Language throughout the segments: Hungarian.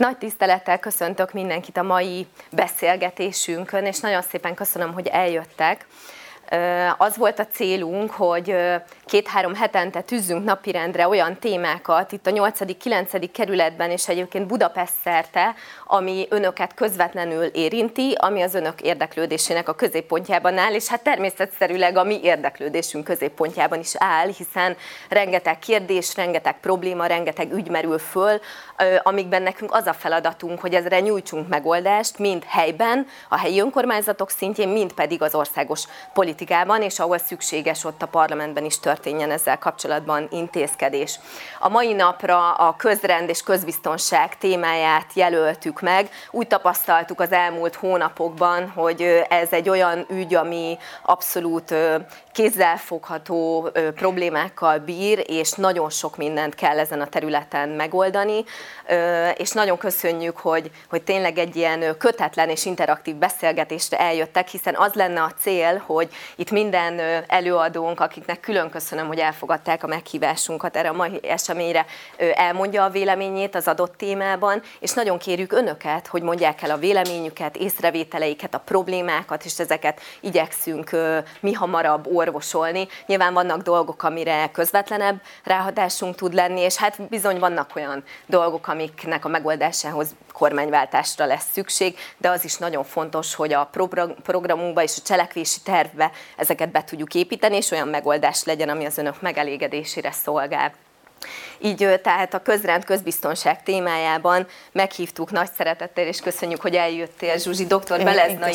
Nagy tisztelettel köszöntök mindenkit a mai beszélgetésünkön, és nagyon szépen köszönöm, hogy eljöttek. Az volt a célunk, hogy két-három hetente tűzzünk napirendre olyan témákat itt a 8.-9. kerületben, és egyébként Budapest szerte, ami önöket közvetlenül érinti, ami az önök érdeklődésének a középpontjában áll, és hát természetszerűleg a mi érdeklődésünk középpontjában is áll, hiszen rengeteg kérdés, rengeteg probléma, rengeteg ügy merül föl, amikben nekünk az a feladatunk, hogy ezre nyújtsunk megoldást, mind helyben, a helyi önkormányzatok szintjén, mind pedig az országos politikában, és ahol szükséges ott a parlamentben is történjen ezzel kapcsolatban intézkedés. A mai napra a közrend és közbiztonság témáját jelöltük meg. Úgy tapasztaltuk az elmúlt hónapokban, hogy ez egy olyan ügy, ami abszolút kézzelfogható problémákkal bír, és nagyon sok mindent kell ezen a területen megoldani, és nagyon köszönjük, hogy, hogy tényleg egy ilyen kötetlen és interaktív beszélgetésre eljöttek, hiszen az lenne a cél, hogy itt minden előadónk, akiknek külön köszönöm, hogy elfogadták a meghívásunkat erre a mai eseményre, elmondja a véleményét az adott témában, és nagyon kérjük önöket, hogy mondják el a véleményüket, észrevételeiket, a problémákat, és ezeket igyekszünk mi hamarabb orvosolni. Nyilván vannak dolgok, amire közvetlenebb ráhatásunk tud lenni, és hát bizony vannak olyan dolgok, amiknek a megoldásához kormányváltásra lesz szükség, de az is nagyon fontos, hogy a programunkba és a cselekvési tervbe ezeket be tudjuk építeni, és olyan megoldás legyen, ami az önök megelégedésére szolgál. Így tehát a közrend közbiztonság témájában meghívtuk nagy szeretettel, és köszönjük, hogy eljöttél Zsuzsi, dr. Beleznai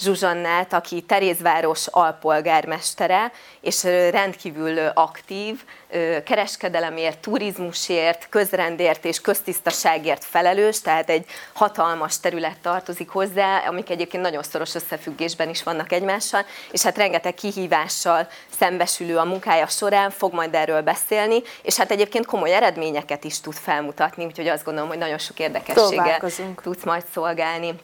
Zsuzsannát, aki Terézváros alpolgármestere, és rendkívül aktív, kereskedelemért, turizmusért, közrendért és köztisztaságért felelős, tehát egy hatalmas terület tartozik hozzá, amik egyébként nagyon szoros összefüggésben is vannak egymással, és hát rengeteg kihívással szembesülő a munkája során, fog majd erről beszélni, és hát egyébként komoly eredményeket is tud felmutatni, úgyhogy azt gondolom, hogy nagyon sok érdekességgel tudsz majd szolgálni.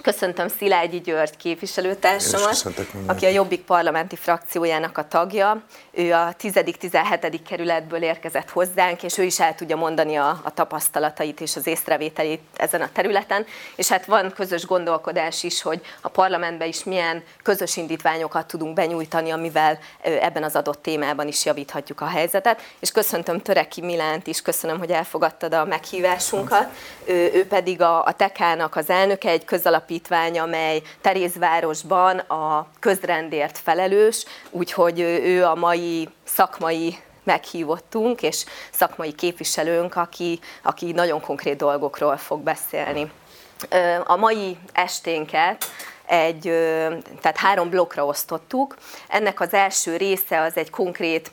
Köszöntöm Szilágyi György képviselőtársamat, aki a Jobbik parlamenti frakciójának a tagja. Ő a 10.-17. kerületből érkezett hozzánk, és ő is el tudja mondani a, a tapasztalatait és az észrevételét ezen a területen. És hát van közös gondolkodás is, hogy a parlamentben is milyen közös indítványokat tudunk benyújtani, amivel ebben az adott témában is javíthatjuk a helyzetet. És köszöntöm Töreki Milánt is, köszönöm, hogy elfogadtad a meghívásunkat. Ő, ő pedig a, a Tekának az elnöke, egy közalapítás alapítvány, amely Terézvárosban a közrendért felelős, úgyhogy ő a mai szakmai meghívottunk, és szakmai képviselőnk, aki, aki nagyon konkrét dolgokról fog beszélni. A mai esténket egy, tehát három blokkra osztottuk. Ennek az első része az egy konkrét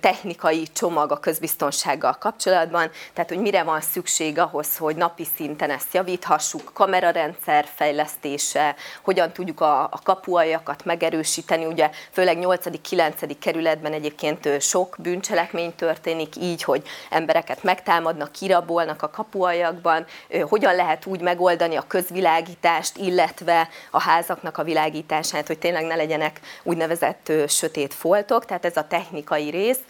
technikai csomag a közbiztonsággal kapcsolatban, tehát hogy mire van szükség ahhoz, hogy napi szinten ezt javíthassuk, kamerarendszer fejlesztése, hogyan tudjuk a, a kapuajakat megerősíteni, ugye főleg 8.-9. kerületben egyébként sok bűncselekmény történik így, hogy embereket megtámadnak, kirabolnak a kapuajakban, hogyan lehet úgy megoldani a közvilágítást, illetve a házaknak a világítását, hogy tényleg ne legyenek úgynevezett sötét foltok, tehát ez a technikai rész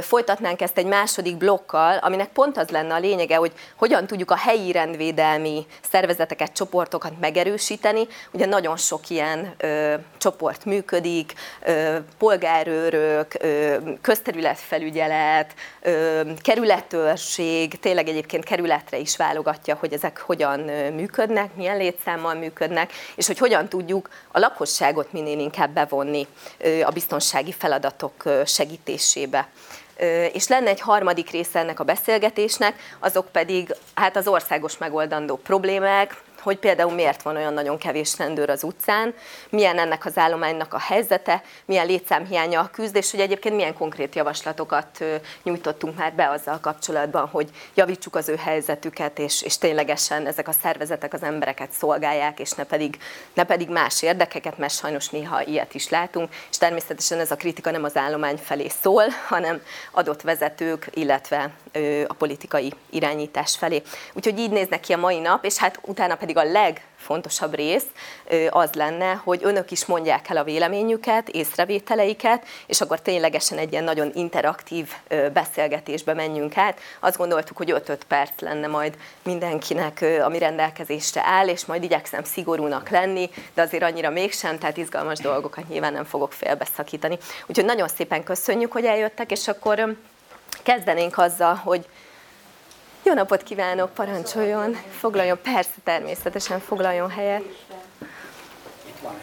folytatnánk ezt egy második blokkal, aminek pont az lenne a lényege, hogy hogyan tudjuk a helyi rendvédelmi szervezeteket, csoportokat megerősíteni. Ugye nagyon sok ilyen ö, csoport működik, ö, polgárőrök, ö, közterületfelügyelet, ö, kerületőrség, tényleg egyébként kerületre is válogatja, hogy ezek hogyan működnek, milyen létszámmal működnek, és hogy hogyan tudjuk a lakosságot minél inkább bevonni a biztonsági feladatok segítésébe és lenne egy harmadik része ennek a beszélgetésnek, azok pedig hát az országos megoldandó problémák, hogy például miért van olyan nagyon kevés rendőr az utcán, milyen ennek az állománynak a helyzete, milyen létszámhiánya küzd, és hogy egyébként milyen konkrét javaslatokat nyújtottunk már be azzal kapcsolatban, hogy javítsuk az ő helyzetüket, és, és ténylegesen ezek a szervezetek az embereket szolgálják, és ne pedig, ne pedig más érdekeket, mert sajnos néha ilyet is látunk, és természetesen ez a kritika nem az állomány felé szól, hanem adott vezetők, illetve a politikai irányítás felé. Úgyhogy így néznek ki a mai nap, és hát utána pedig pedig a legfontosabb rész az lenne, hogy önök is mondják el a véleményüket, észrevételeiket, és akkor ténylegesen egy ilyen nagyon interaktív beszélgetésbe menjünk át. Azt gondoltuk, hogy 5-5 perc lenne majd mindenkinek, ami rendelkezésre áll, és majd igyekszem szigorúnak lenni, de azért annyira mégsem, tehát izgalmas dolgokat nyilván nem fogok félbeszakítani. Úgyhogy nagyon szépen köszönjük, hogy eljöttek, és akkor kezdenénk azzal, hogy jó napot kívánok, parancsoljon, foglaljon, persze természetesen foglaljon helyet.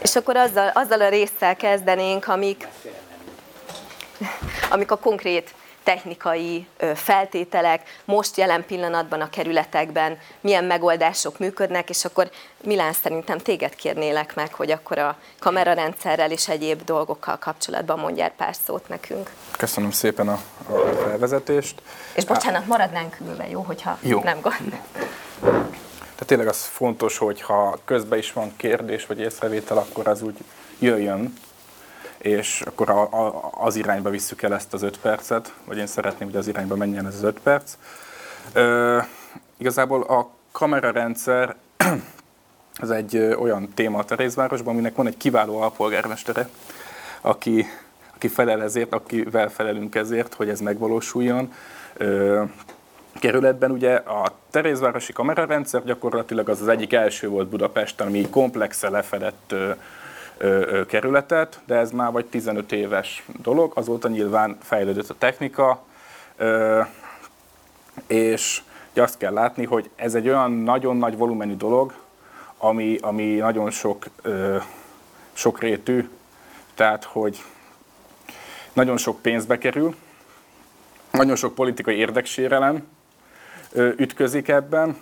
És akkor azzal, azzal a résszel kezdenénk, amik, amik a konkrét technikai feltételek, most jelen pillanatban a kerületekben milyen megoldások működnek, és akkor Milán szerintem téged kérnélek meg, hogy akkor a kamerarendszerrel és egyéb dolgokkal kapcsolatban mondjál pár szót nekünk. Köszönöm szépen a, a felvezetést. És bocsánat, maradnánk ülve, jó, hogyha jó. nem gond. Tehát tényleg az fontos, hogy ha közben is van kérdés vagy észrevétel, akkor az úgy jöjjön, és akkor a, a, az irányba visszük el ezt az öt percet, vagy én szeretném, hogy az irányba menjen ez az öt perc. Ö, igazából a kamerarendszer ez egy olyan téma a Terézvárosban, aminek van egy kiváló alpolgármestere, aki, aki felel ezért, akivel felelünk ezért, hogy ez megvalósuljon. Ö, kerületben ugye a Terézvárosi kamerarendszer gyakorlatilag az az egyik első volt Budapesten, ami komplexe lefedett ö, kerületet, de ez már vagy 15 éves dolog, azóta nyilván fejlődött a technika, és azt kell látni, hogy ez egy olyan nagyon nagy volumenű dolog, ami, ami nagyon sok, sok rétű, tehát hogy nagyon sok pénzbe kerül, nagyon sok politikai érdeksérelem ütközik ebben,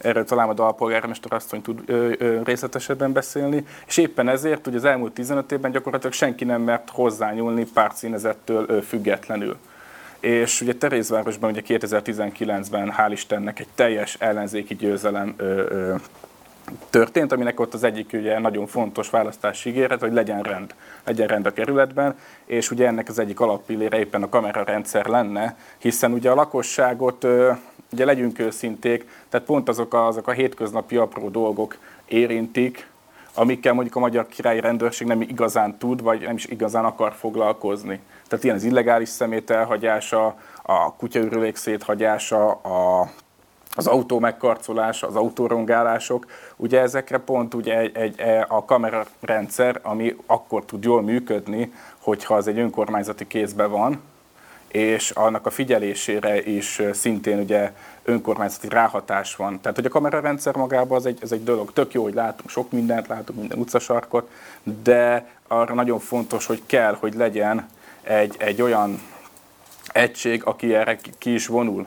erről talán a dalpolgármester asszony tud ö, ö, részletesebben beszélni, és éppen ezért ugye az elmúlt 15 évben gyakorlatilag senki nem mert hozzányúlni pártszínezettől függetlenül. És ugye Terézvárosban ugye 2019-ben hál' Istennek egy teljes ellenzéki győzelem ö, ö, történt, aminek ott az egyik ugye nagyon fontos választási ígéret, hogy legyen rend, legyen rend a kerületben, és ugye ennek az egyik alappillére éppen a kamerarendszer lenne, hiszen ugye a lakosságot ugye legyünk őszinték, tehát pont azok a, azok a hétköznapi apró dolgok érintik, amikkel mondjuk a magyar királyi rendőrség nem igazán tud, vagy nem is igazán akar foglalkozni. Tehát ilyen az illegális szemét elhagyása, a kutyaürülék széthagyása, a, az autó megkarcolása, az autórongálások, ugye ezekre pont ugye egy, egy, e, a kamerarendszer, ami akkor tud jól működni, hogyha az egy önkormányzati kézben van, és annak a figyelésére is szintén ugye önkormányzati ráhatás van. Tehát, hogy a kamerarendszer magában az egy, ez egy dolog. Tök jó, hogy látunk sok mindent, látunk minden utcasarkot, de arra nagyon fontos, hogy kell, hogy legyen egy, egy olyan egység, aki erre ki is vonul.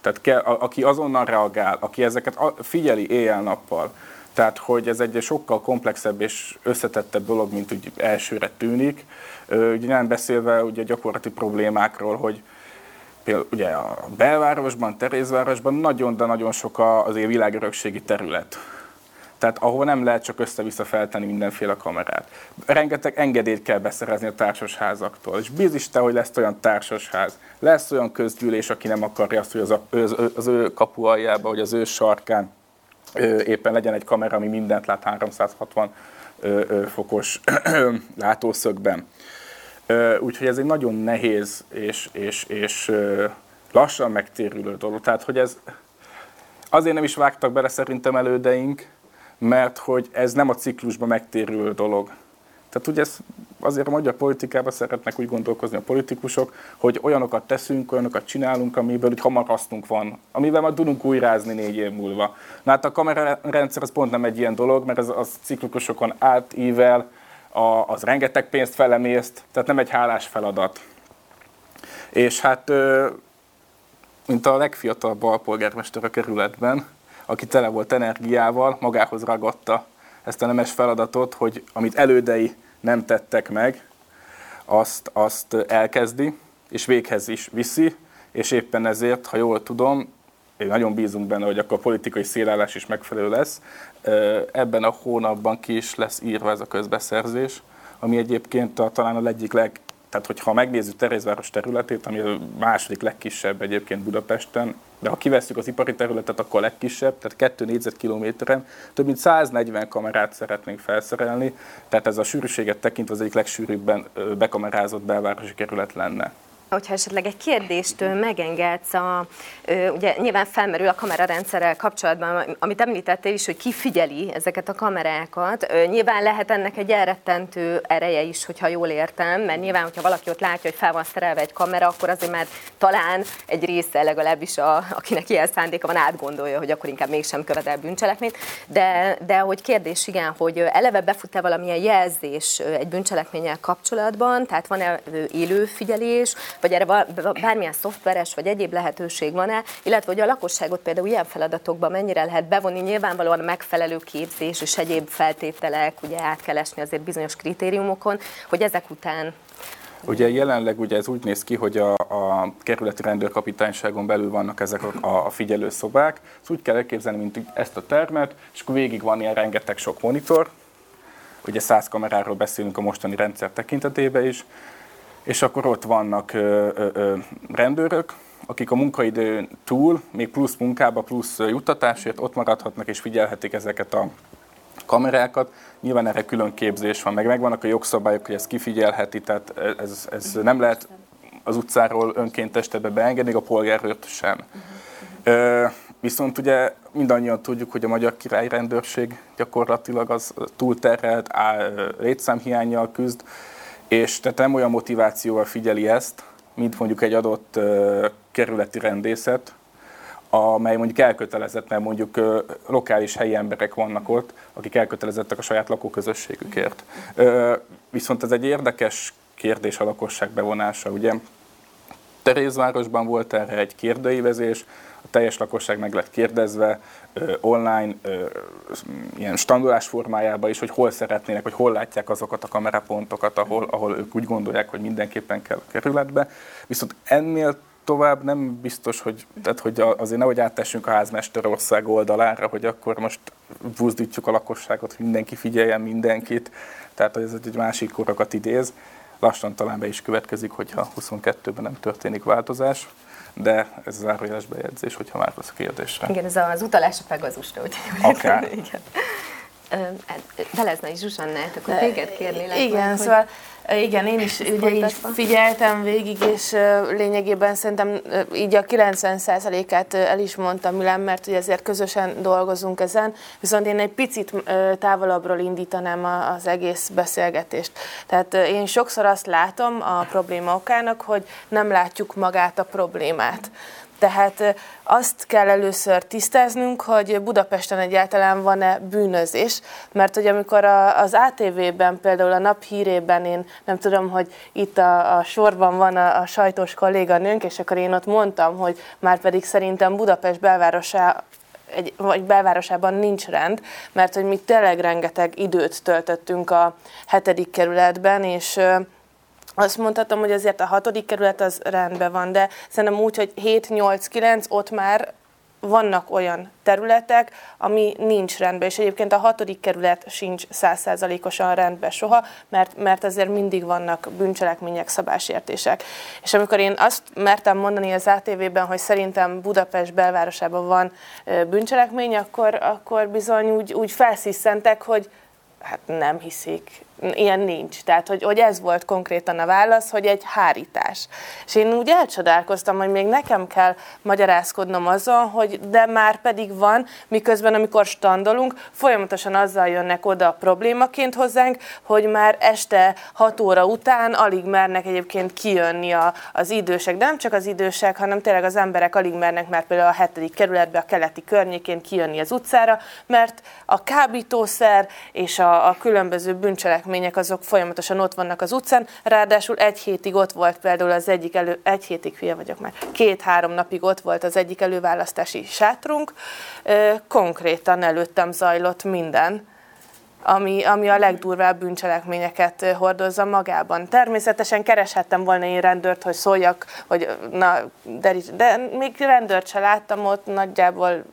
Tehát kell, a, aki azonnal reagál, aki ezeket figyeli éjjel-nappal. Tehát, hogy ez egy sokkal komplexebb és összetettebb dolog, mint úgy elsőre tűnik. Ugye nem beszélve ugye gyakorlati problémákról, hogy például ugye a belvárosban, Terézvárosban nagyon, de nagyon sok az világörökségi terület. Tehát ahol nem lehet csak össze-vissza feltenni mindenféle kamerát. Rengeteg engedélyt kell beszerezni a társasházaktól. És bízis te, hogy lesz olyan társasház. Lesz olyan közgyűlés, aki nem akarja azt, hogy az, az, az ő kapu aljába, vagy az ő sarkán éppen legyen egy kamera, ami mindent lát 360 fokos látószögben. Úgyhogy ez egy nagyon nehéz és, és, és lassan megtérülő dolog. Tehát, hogy ez azért nem is vágtak bele szerintem elődeink, mert hogy ez nem a ciklusban megtérülő dolog. Tehát ugye ez azért a magyar politikában szeretnek úgy gondolkozni a politikusok, hogy olyanokat teszünk, olyanokat csinálunk, amiből úgy hamar hasztunk van, amivel majd tudunk újrázni négy év múlva. Na hát a kamerarendszer az pont nem egy ilyen dolog, mert az, az ciklusokon átível, a, az rengeteg pénzt felemészt, tehát nem egy hálás feladat. És hát, mint a legfiatalabb alpolgármester a kerületben, aki tele volt energiával, magához ragadta ezt a nemes feladatot, hogy amit elődei nem tettek meg, azt, azt elkezdi, és véghez is viszi, és éppen ezért, ha jól tudom, én nagyon bízunk benne, hogy akkor a politikai szélállás is megfelelő lesz. Ebben a hónapban ki is lesz írva ez a közbeszerzés, ami egyébként a, talán a egyik leg, tehát hogyha megnézzük Terézváros területét, ami a második legkisebb egyébként Budapesten, de ha kivesszük az ipari területet, akkor a legkisebb, tehát 2 négyzetkilométeren több mint 140 kamerát szeretnénk felszerelni, tehát ez a sűrűséget tekintve az egyik legsűrűbben bekamerázott belvárosi kerület lenne. Hogyha esetleg egy kérdést megengedsz, a, ugye nyilván felmerül a kamerarendszerrel kapcsolatban, amit említettél is, hogy ki figyeli ezeket a kamerákat. Nyilván lehet ennek egy elrettentő ereje is, hogyha jól értem, mert nyilván, hogyha valaki ott látja, hogy fel van szerelve egy kamera, akkor azért már talán egy része legalábbis, a, akinek ilyen szándéka van, átgondolja, hogy akkor inkább mégsem követel bűncselekményt. De, de hogy kérdés, igen, hogy eleve befut-e valamilyen jelzés egy bűncselekménnyel kapcsolatban, tehát van-e élő figyelés, vagy erre bármilyen szoftveres vagy egyéb lehetőség van-e, illetve hogy a lakosságot például ilyen feladatokban mennyire lehet bevonni, nyilvánvalóan megfelelő képzés és egyéb feltételek, ugye át kell esni azért bizonyos kritériumokon, hogy ezek után Ugye jelenleg ugye ez úgy néz ki, hogy a, a kerületi rendőrkapitányságon belül vannak ezek a, a figyelőszobák. Ezt úgy kell elképzelni, mint ezt a termet, és akkor végig van ilyen rengeteg sok monitor. Ugye 100 kameráról beszélünk a mostani rendszer tekintetében is és akkor ott vannak ö, ö, ö, rendőrök, akik a munkaidőn túl, még plusz munkába, plusz juttatásért ott maradhatnak és figyelhetik ezeket a kamerákat. Nyilván erre külön képzés van, meg megvannak a jogszabályok, hogy ezt kifigyelheti, tehát ez, ez nem lehet az utcáról önkéntes beengedni, a polgárőrt sem. Ö, viszont ugye mindannyian tudjuk, hogy a magyar királyrendőrség gyakorlatilag az túlterhelt, létszámhiányjal küzd, és tehát nem olyan motivációval figyeli ezt, mint mondjuk egy adott kerületi rendészet, amely mondjuk elkötelezett, mert mondjuk lokális helyi emberek vannak ott, akik elkötelezettek a saját lakóközösségükért. Viszont ez egy érdekes kérdés a lakosság bevonása. Ugye Terézvárosban volt erre egy kérdőívezés, teljes lakosság meg lett kérdezve online, ilyen standolás formájában is, hogy hol szeretnének, hogy hol látják azokat a kamerapontokat, ahol, ahol ők úgy gondolják, hogy mindenképpen kell a kerületbe. Viszont ennél tovább nem biztos, hogy, tehát, hogy azért nehogy áttessünk a házmesterország oldalára, hogy akkor most buzdítjuk a lakosságot, hogy mindenki figyeljen mindenkit, tehát hogy ez egy másik korokat idéz. Lassan talán be is következik, hogyha 22-ben nem történik változás de ez az zárójeles bejegyzés, hogyha már az a kérdésre. Igen, ez az utalás a Pegazusra, úgyhogy Akár. Igen. Beleznai Zsuzsannát, akkor téged kérnélek. Igen, meg, szóval igen, én is ugye így figyeltem végig, és lényegében szerintem így a 90%-át el is mondtam Milán, mert ugye ezért közösen dolgozunk ezen, viszont én egy picit távolabbról indítanám az egész beszélgetést. Tehát én sokszor azt látom a probléma okának, hogy nem látjuk magát a problémát. Tehát azt kell először tisztáznunk, hogy Budapesten egyáltalán van-e bűnözés, mert hogy amikor a, az ATV-ben, például a nap hírében én nem tudom, hogy itt a, a sorban van a, a sajtós kolléganőnk, és akkor én ott mondtam, hogy már pedig szerintem Budapest belvárosa egy, vagy belvárosában nincs rend, mert hogy mi tényleg rengeteg időt töltöttünk a hetedik kerületben, és azt mondhatom, hogy azért a hatodik kerület az rendben van, de szerintem úgy, hogy 7-8-9 ott már vannak olyan területek, ami nincs rendben, és egyébként a hatodik kerület sincs százszázalékosan rendben soha, mert, mert azért mindig vannak bűncselekmények, szabásértések. És amikor én azt mertem mondani az ATV-ben, hogy szerintem Budapest belvárosában van bűncselekmény, akkor, akkor bizony úgy, úgy felsziszentek, hogy hát nem hiszik, ilyen nincs. Tehát, hogy, hogy ez volt konkrétan a válasz, hogy egy hárítás. És én úgy elcsodálkoztam, hogy még nekem kell magyarázkodnom azon, hogy de már pedig van, miközben amikor standolunk, folyamatosan azzal jönnek oda problémaként hozzánk, hogy már este 6 óra után alig mernek egyébként kijönni a, az idősek. De nem csak az idősek, hanem tényleg az emberek alig mernek már például a hetedik kerületbe, a keleti környékén kijönni az utcára, mert a kábítószer és a, a különböző bűncselekmények cselekmények azok folyamatosan ott vannak az utcán, ráadásul egy hétig ott volt például az egyik elő, egy hétig hülye vagyok már, két-három napig ott volt az egyik előválasztási sátrunk, konkrétan előttem zajlott minden, ami, ami a legdurvább bűncselekményeket hordozza magában. Természetesen kereshettem volna én rendőrt, hogy szóljak, hogy na, de, de még rendőrt se láttam ott, nagyjából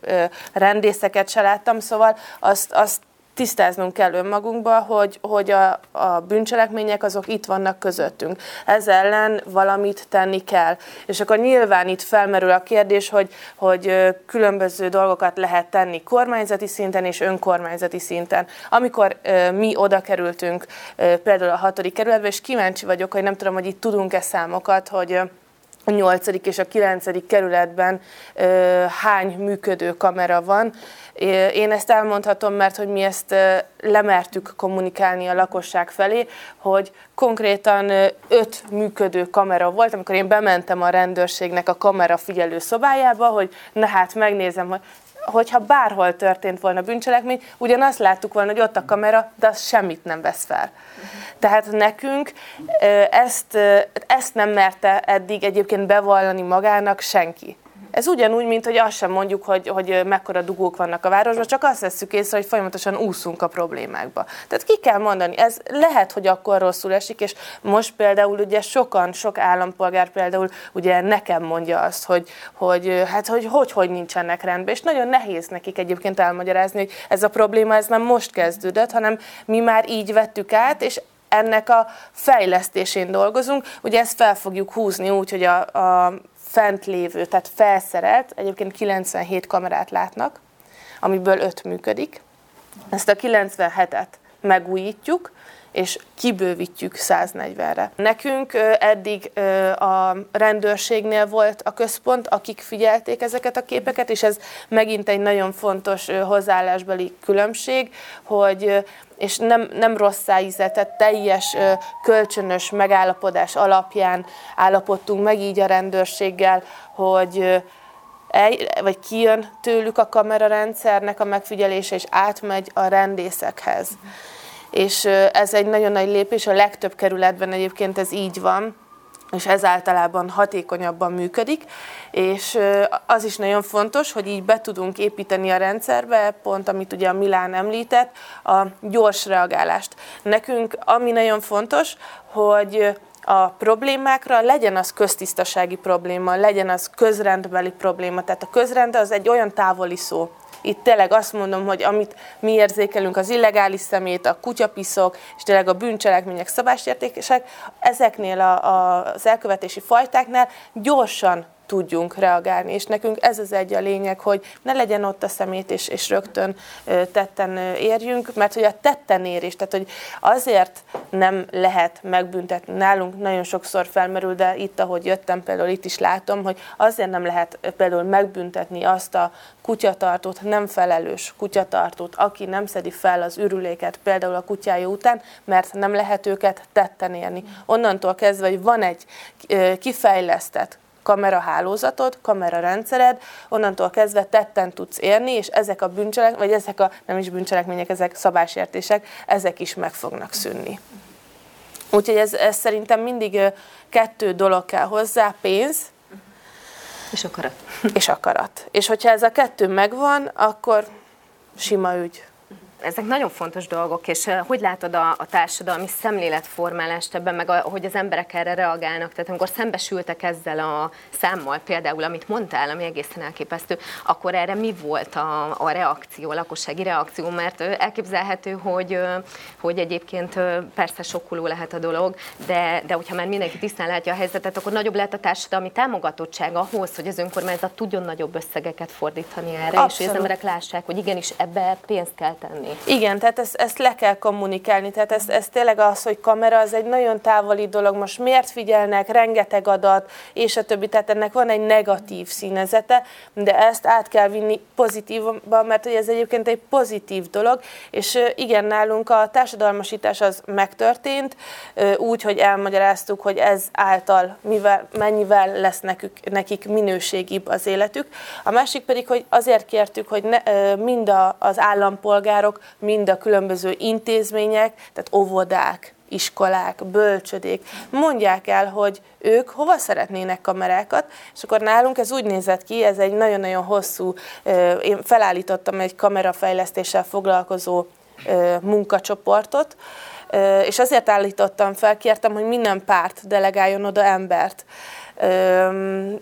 rendészeket se láttam, szóval azt, azt tisztáznunk kell önmagunkba, hogy, hogy a, a bűncselekmények azok itt vannak közöttünk. Ez ellen valamit tenni kell. És akkor nyilván itt felmerül a kérdés, hogy, hogy különböző dolgokat lehet tenni kormányzati szinten és önkormányzati szinten. Amikor mi oda kerültünk például a hatodik kerületbe, és kíváncsi vagyok, hogy nem tudom, hogy itt tudunk-e számokat, hogy a 8. és a 9. kerületben hány működő kamera van. Én ezt elmondhatom, mert hogy mi ezt lemertük kommunikálni a lakosság felé, hogy konkrétan öt működő kamera volt, amikor én bementem a rendőrségnek a kamera figyelő szobájába, hogy na hát megnézem, hogy hogyha bárhol történt volna bűncselekmény, ugyanazt láttuk volna, hogy ott a kamera, de az semmit nem vesz fel. Tehát nekünk ezt, ezt nem merte eddig egyébként bevallani magának senki. Ez ugyanúgy, mint hogy azt sem mondjuk, hogy, hogy mekkora dugók vannak a városban, csak azt veszük észre, hogy folyamatosan úszunk a problémákba. Tehát ki kell mondani, ez lehet, hogy akkor rosszul esik, és most például ugye sokan, sok állampolgár például ugye nekem mondja azt, hogy, hogy hát hogy, hogy, hogy nincsenek rendben, és nagyon nehéz nekik egyébként elmagyarázni, hogy ez a probléma ez nem most kezdődött, hanem mi már így vettük át, és ennek a fejlesztésén dolgozunk. Ugye ezt fel fogjuk húzni úgy, hogy a, a fent lévő, tehát felszerelt, egyébként 97 kamerát látnak, amiből 5 működik. Ezt a 97-et megújítjuk, és kibővítjük 140-re. Nekünk eddig a rendőrségnél volt a központ, akik figyelték ezeket a képeket, és ez megint egy nagyon fontos hozzáállásbeli különbség, hogy és nem, nem rossz íze, tehát teljes kölcsönös megállapodás alapján állapodtunk meg így a rendőrséggel, hogy el, vagy kijön tőlük a kamerarendszernek a megfigyelése, és átmegy a rendészekhez. És ez egy nagyon nagy lépés, a legtöbb kerületben egyébként ez így van, és ez általában hatékonyabban működik, és az is nagyon fontos, hogy így be tudunk építeni a rendszerbe, pont amit ugye a Milán említett, a gyors reagálást. Nekünk ami nagyon fontos, hogy a problémákra, legyen az köztisztasági probléma, legyen az közrendbeli probléma. Tehát a közrend az egy olyan távoli szó, itt tényleg azt mondom, hogy amit mi érzékelünk, az illegális szemét, a kutyapiszok, és tényleg a bűncselekmények szabásértékesek, ezeknél a, a, az elkövetési fajtáknál gyorsan tudjunk reagálni. És nekünk ez az egy a lényeg, hogy ne legyen ott a szemét, és, és rögtön tetten érjünk, mert hogy a tetten érés, tehát hogy azért nem lehet megbüntetni. Nálunk nagyon sokszor felmerül, de itt, ahogy jöttem, például itt is látom, hogy azért nem lehet például megbüntetni azt a kutyatartót, nem felelős kutyatartót, aki nem szedi fel az ürüléket például a kutyája után, mert nem lehet őket tetten érni. Onnantól kezdve, hogy van egy kifejlesztett kamerahálózatod, kamerarendszered, onnantól kezdve tetten tudsz érni, és ezek a bűncselek, vagy ezek a nem is bűncselekmények, ezek szabásértések, ezek is meg fognak szűnni. Úgyhogy ez, ez szerintem mindig kettő dolog kell hozzá, pénz, és akarat. És akarat. És hogyha ez a kettő megvan, akkor sima ügy ezek nagyon fontos dolgok, és hogy látod a, a társadalmi szemléletformálást ebben, meg a, hogy az emberek erre reagálnak? Tehát amikor szembesültek ezzel a számmal, például, amit mondtál, ami egészen elképesztő, akkor erre mi volt a, a reakció, a lakossági reakció? Mert elképzelhető, hogy, hogy egyébként persze sokkoló lehet a dolog, de, de hogyha már mindenki tisztán látja a helyzetet, akkor nagyobb lehet a társadalmi támogatottság ahhoz, hogy az önkormányzat tudjon nagyobb összegeket fordítani erre, Abszolút. és hogy az emberek lássák, hogy igenis ebbe pénzt kell tenni. Igen, tehát ezt, ezt le kell kommunikálni, tehát ez, ez tényleg az, hogy kamera, az egy nagyon távoli dolog, most miért figyelnek, rengeteg adat, és a többi, tehát ennek van egy negatív színezete, de ezt át kell vinni pozitívban, mert hogy ez egyébként egy pozitív dolog, és igen, nálunk a társadalmasítás az megtörtént, úgy, hogy elmagyaráztuk, hogy ez által mivel, mennyivel lesz nekük, nekik minőségibb az életük. A másik pedig, hogy azért kértük, hogy ne, mind a, az állampolgárok mind a különböző intézmények, tehát óvodák, iskolák, bölcsödék. Mondják el, hogy ők hova szeretnének kamerákat, és akkor nálunk ez úgy nézett ki, ez egy nagyon-nagyon hosszú, én felállítottam egy kamerafejlesztéssel foglalkozó munkacsoportot, és azért állítottam fel, kértem, hogy minden párt delegáljon oda embert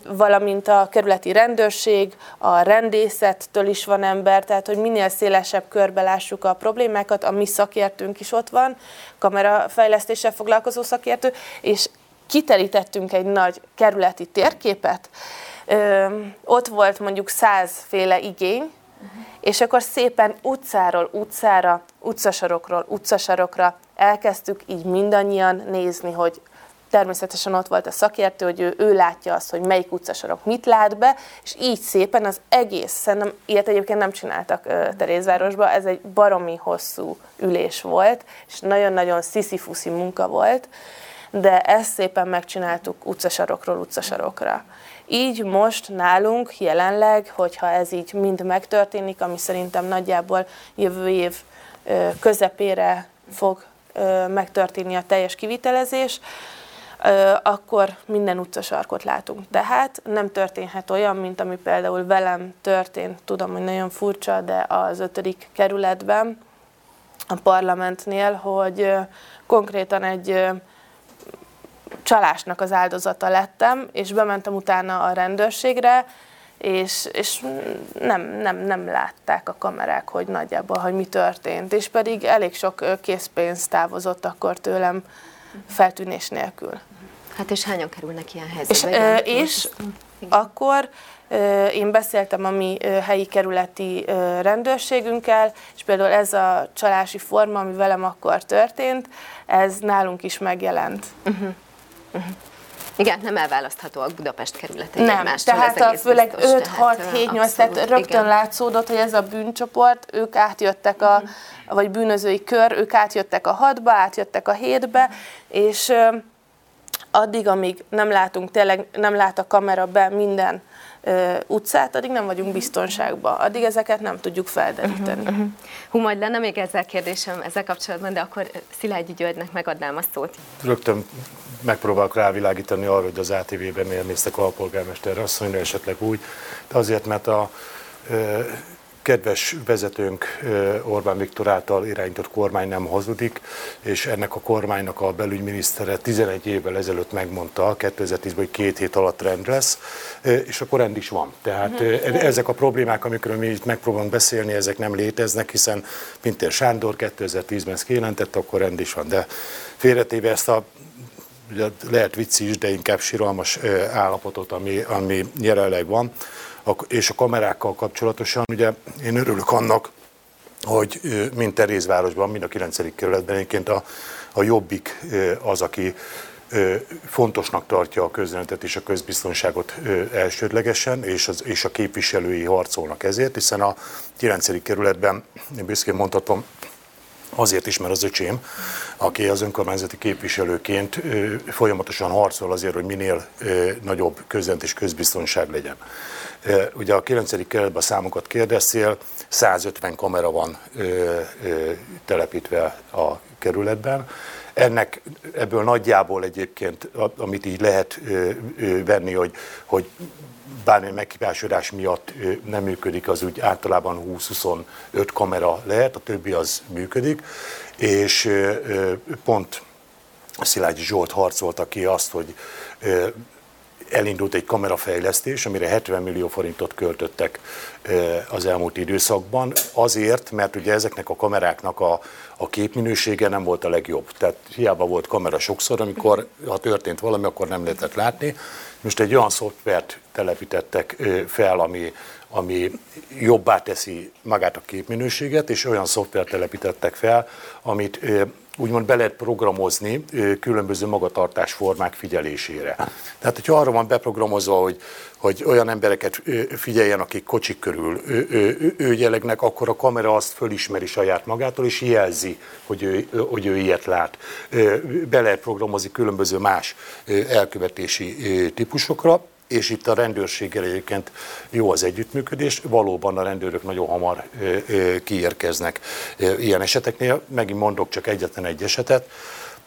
valamint a kerületi rendőrség, a rendészettől is van ember, tehát hogy minél szélesebb körbe lássuk a problémákat, a mi szakértőnk is ott van, kamerafejlesztéssel foglalkozó szakértő, és kiterítettünk egy nagy kerületi térképet, ott volt mondjuk százféle igény, és akkor szépen utcáról utcára, utcasarokról utcasarokra elkezdtük így mindannyian nézni, hogy természetesen ott volt a szakértő, hogy ő, ő látja azt, hogy melyik utcasarok mit lát be, és így szépen az egész, szerintem ilyet egyébként nem csináltak uh, Terézvárosban, ez egy baromi hosszú ülés volt, és nagyon-nagyon sziszifuszi munka volt, de ezt szépen megcsináltuk utcasarokról utcasarokra. Így most nálunk jelenleg, hogyha ez így mind megtörténik, ami szerintem nagyjából jövő év közepére fog megtörténni a teljes kivitelezés, akkor minden utcasarkot látunk. Tehát nem történhet olyan, mint ami például velem történt, tudom, hogy nagyon furcsa, de az ötödik kerületben, a parlamentnél, hogy konkrétan egy csalásnak az áldozata lettem, és bementem utána a rendőrségre, és, és nem, nem, nem látták a kamerák, hogy nagyjából, hogy mi történt, és pedig elég sok készpénz távozott akkor tőlem feltűnés nélkül. Hát és hányan kerülnek ilyen helyzetbe? És, és akkor én beszéltem a mi helyi kerületi rendőrségünkkel, és például ez a csalási forma, ami velem akkor történt, ez nálunk is megjelent. Uh-huh. Uh-huh. Igen, nem elválaszthatóak Budapest kerületei Nem, egymástól, tehát a főleg 5, 6, 7, 8, tehát rögtön igen. látszódott, hogy ez a bűncsoport, ők átjöttek a, uh-huh. vagy bűnözői kör, ők átjöttek a 6-ba, átjöttek a 7-be, és addig, amíg nem látunk, tényleg nem lát a kamera be minden utcát, addig nem vagyunk biztonságban. Addig ezeket nem tudjuk felderíteni. Uh-huh, uh-huh. Hú, majd lenne még ezzel kérdésem ezzel kapcsolatban, de akkor Szilágyi Györgynek megadnám a szót. Rögtön megpróbálok rávilágítani arra, hogy az ATV-ben miért néztek a polgármesterre asszonyra, esetleg úgy, de azért, mert a kedves vezetőnk Orbán Viktor által irányított kormány nem hazudik, és ennek a kormánynak a belügyminisztere 11 évvel ezelőtt megmondta, 2010-ben, hogy két hét alatt rend lesz, és akkor rend is van. Tehát uh-huh. ezek a problémák, amikről mi itt megpróbálunk beszélni, ezek nem léteznek, hiszen Pintér Sándor 2010-ben ezt kijelentette, akkor rend is van. De félretéve ezt a lehet vicci is, de inkább síralmas állapotot, ami, ami jelenleg van, és a kamerákkal kapcsolatosan, ugye én örülök annak, hogy mind Terézvárosban, mind a 9. kerületben egyébként a, a Jobbik az, aki fontosnak tartja a közönetet és a közbiztonságot elsődlegesen, és, az, és a képviselői harcolnak ezért, hiszen a 9. kerületben, én büszkén mondhatom, azért is, mert az öcsém, aki az önkormányzati képviselőként folyamatosan harcol azért, hogy minél nagyobb közent és közbiztonság legyen. Ugye a 9. kerületben a számokat kérdeztél, 150 kamera van telepítve a kerületben. Ennek ebből nagyjából egyébként, amit így lehet venni, hogy, hogy bármilyen meghibásodás miatt nem működik, az úgy általában 20-25 kamera lehet, a többi az működik, és pont Szilágyi Zsolt harcolta ki azt, hogy elindult egy kamerafejlesztés, amire 70 millió forintot költöttek az elmúlt időszakban, azért, mert ugye ezeknek a kameráknak a, a képminősége nem volt a legjobb. Tehát hiába volt kamera sokszor, amikor ha történt valami, akkor nem lehetett látni. Most egy olyan szoftvert telepítettek fel, ami, ami jobbá teszi magát a képminőséget, és olyan szoftvert telepítettek fel, amit úgymond be lehet programozni különböző magatartásformák figyelésére. Tehát, hogyha arra van beprogramozva, hogy, hogy olyan embereket figyeljen, akik kocsik körül ő, ő, akkor a kamera azt fölismeri saját magától, és jelzi, hogy ő, hogy ő ilyet lát. Be lehet programozni különböző más elkövetési típusokra, és itt a rendőrséggel egyébként jó az együttműködés, valóban a rendőrök nagyon hamar kiérkeznek ilyen eseteknél. Megint mondok csak egyetlen egy esetet,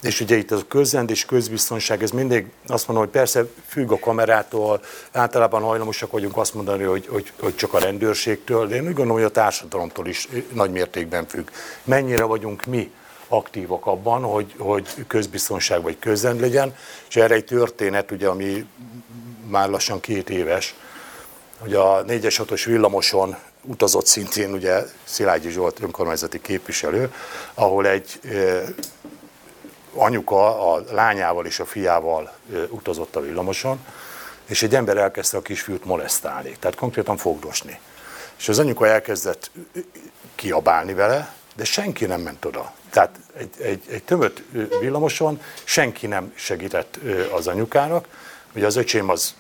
és ugye itt a közrend és közbiztonság, ez mindig azt mondom, hogy persze függ a kamerától, általában hajlamosak vagyunk azt mondani, hogy, hogy, hogy csak a rendőrségtől, de én úgy gondolom, hogy a társadalomtól is nagy mértékben függ. Mennyire vagyunk mi aktívak abban, hogy, hogy közbiztonság vagy közrend legyen, és erre egy történet, ugye, ami már lassan két éves, hogy a 4-es 6-os villamoson utazott szintén ugye Szilágyi Zsolt önkormányzati képviselő, ahol egy anyuka a lányával és a fiával utazott a villamoson, és egy ember elkezdte a kisfiút molesztálni, tehát konkrétan fogdosni. És az anyuka elkezdett kiabálni vele, de senki nem ment oda. Tehát egy, egy, egy tömött villamoson senki nem segített az anyukának. Ugye az öcsém az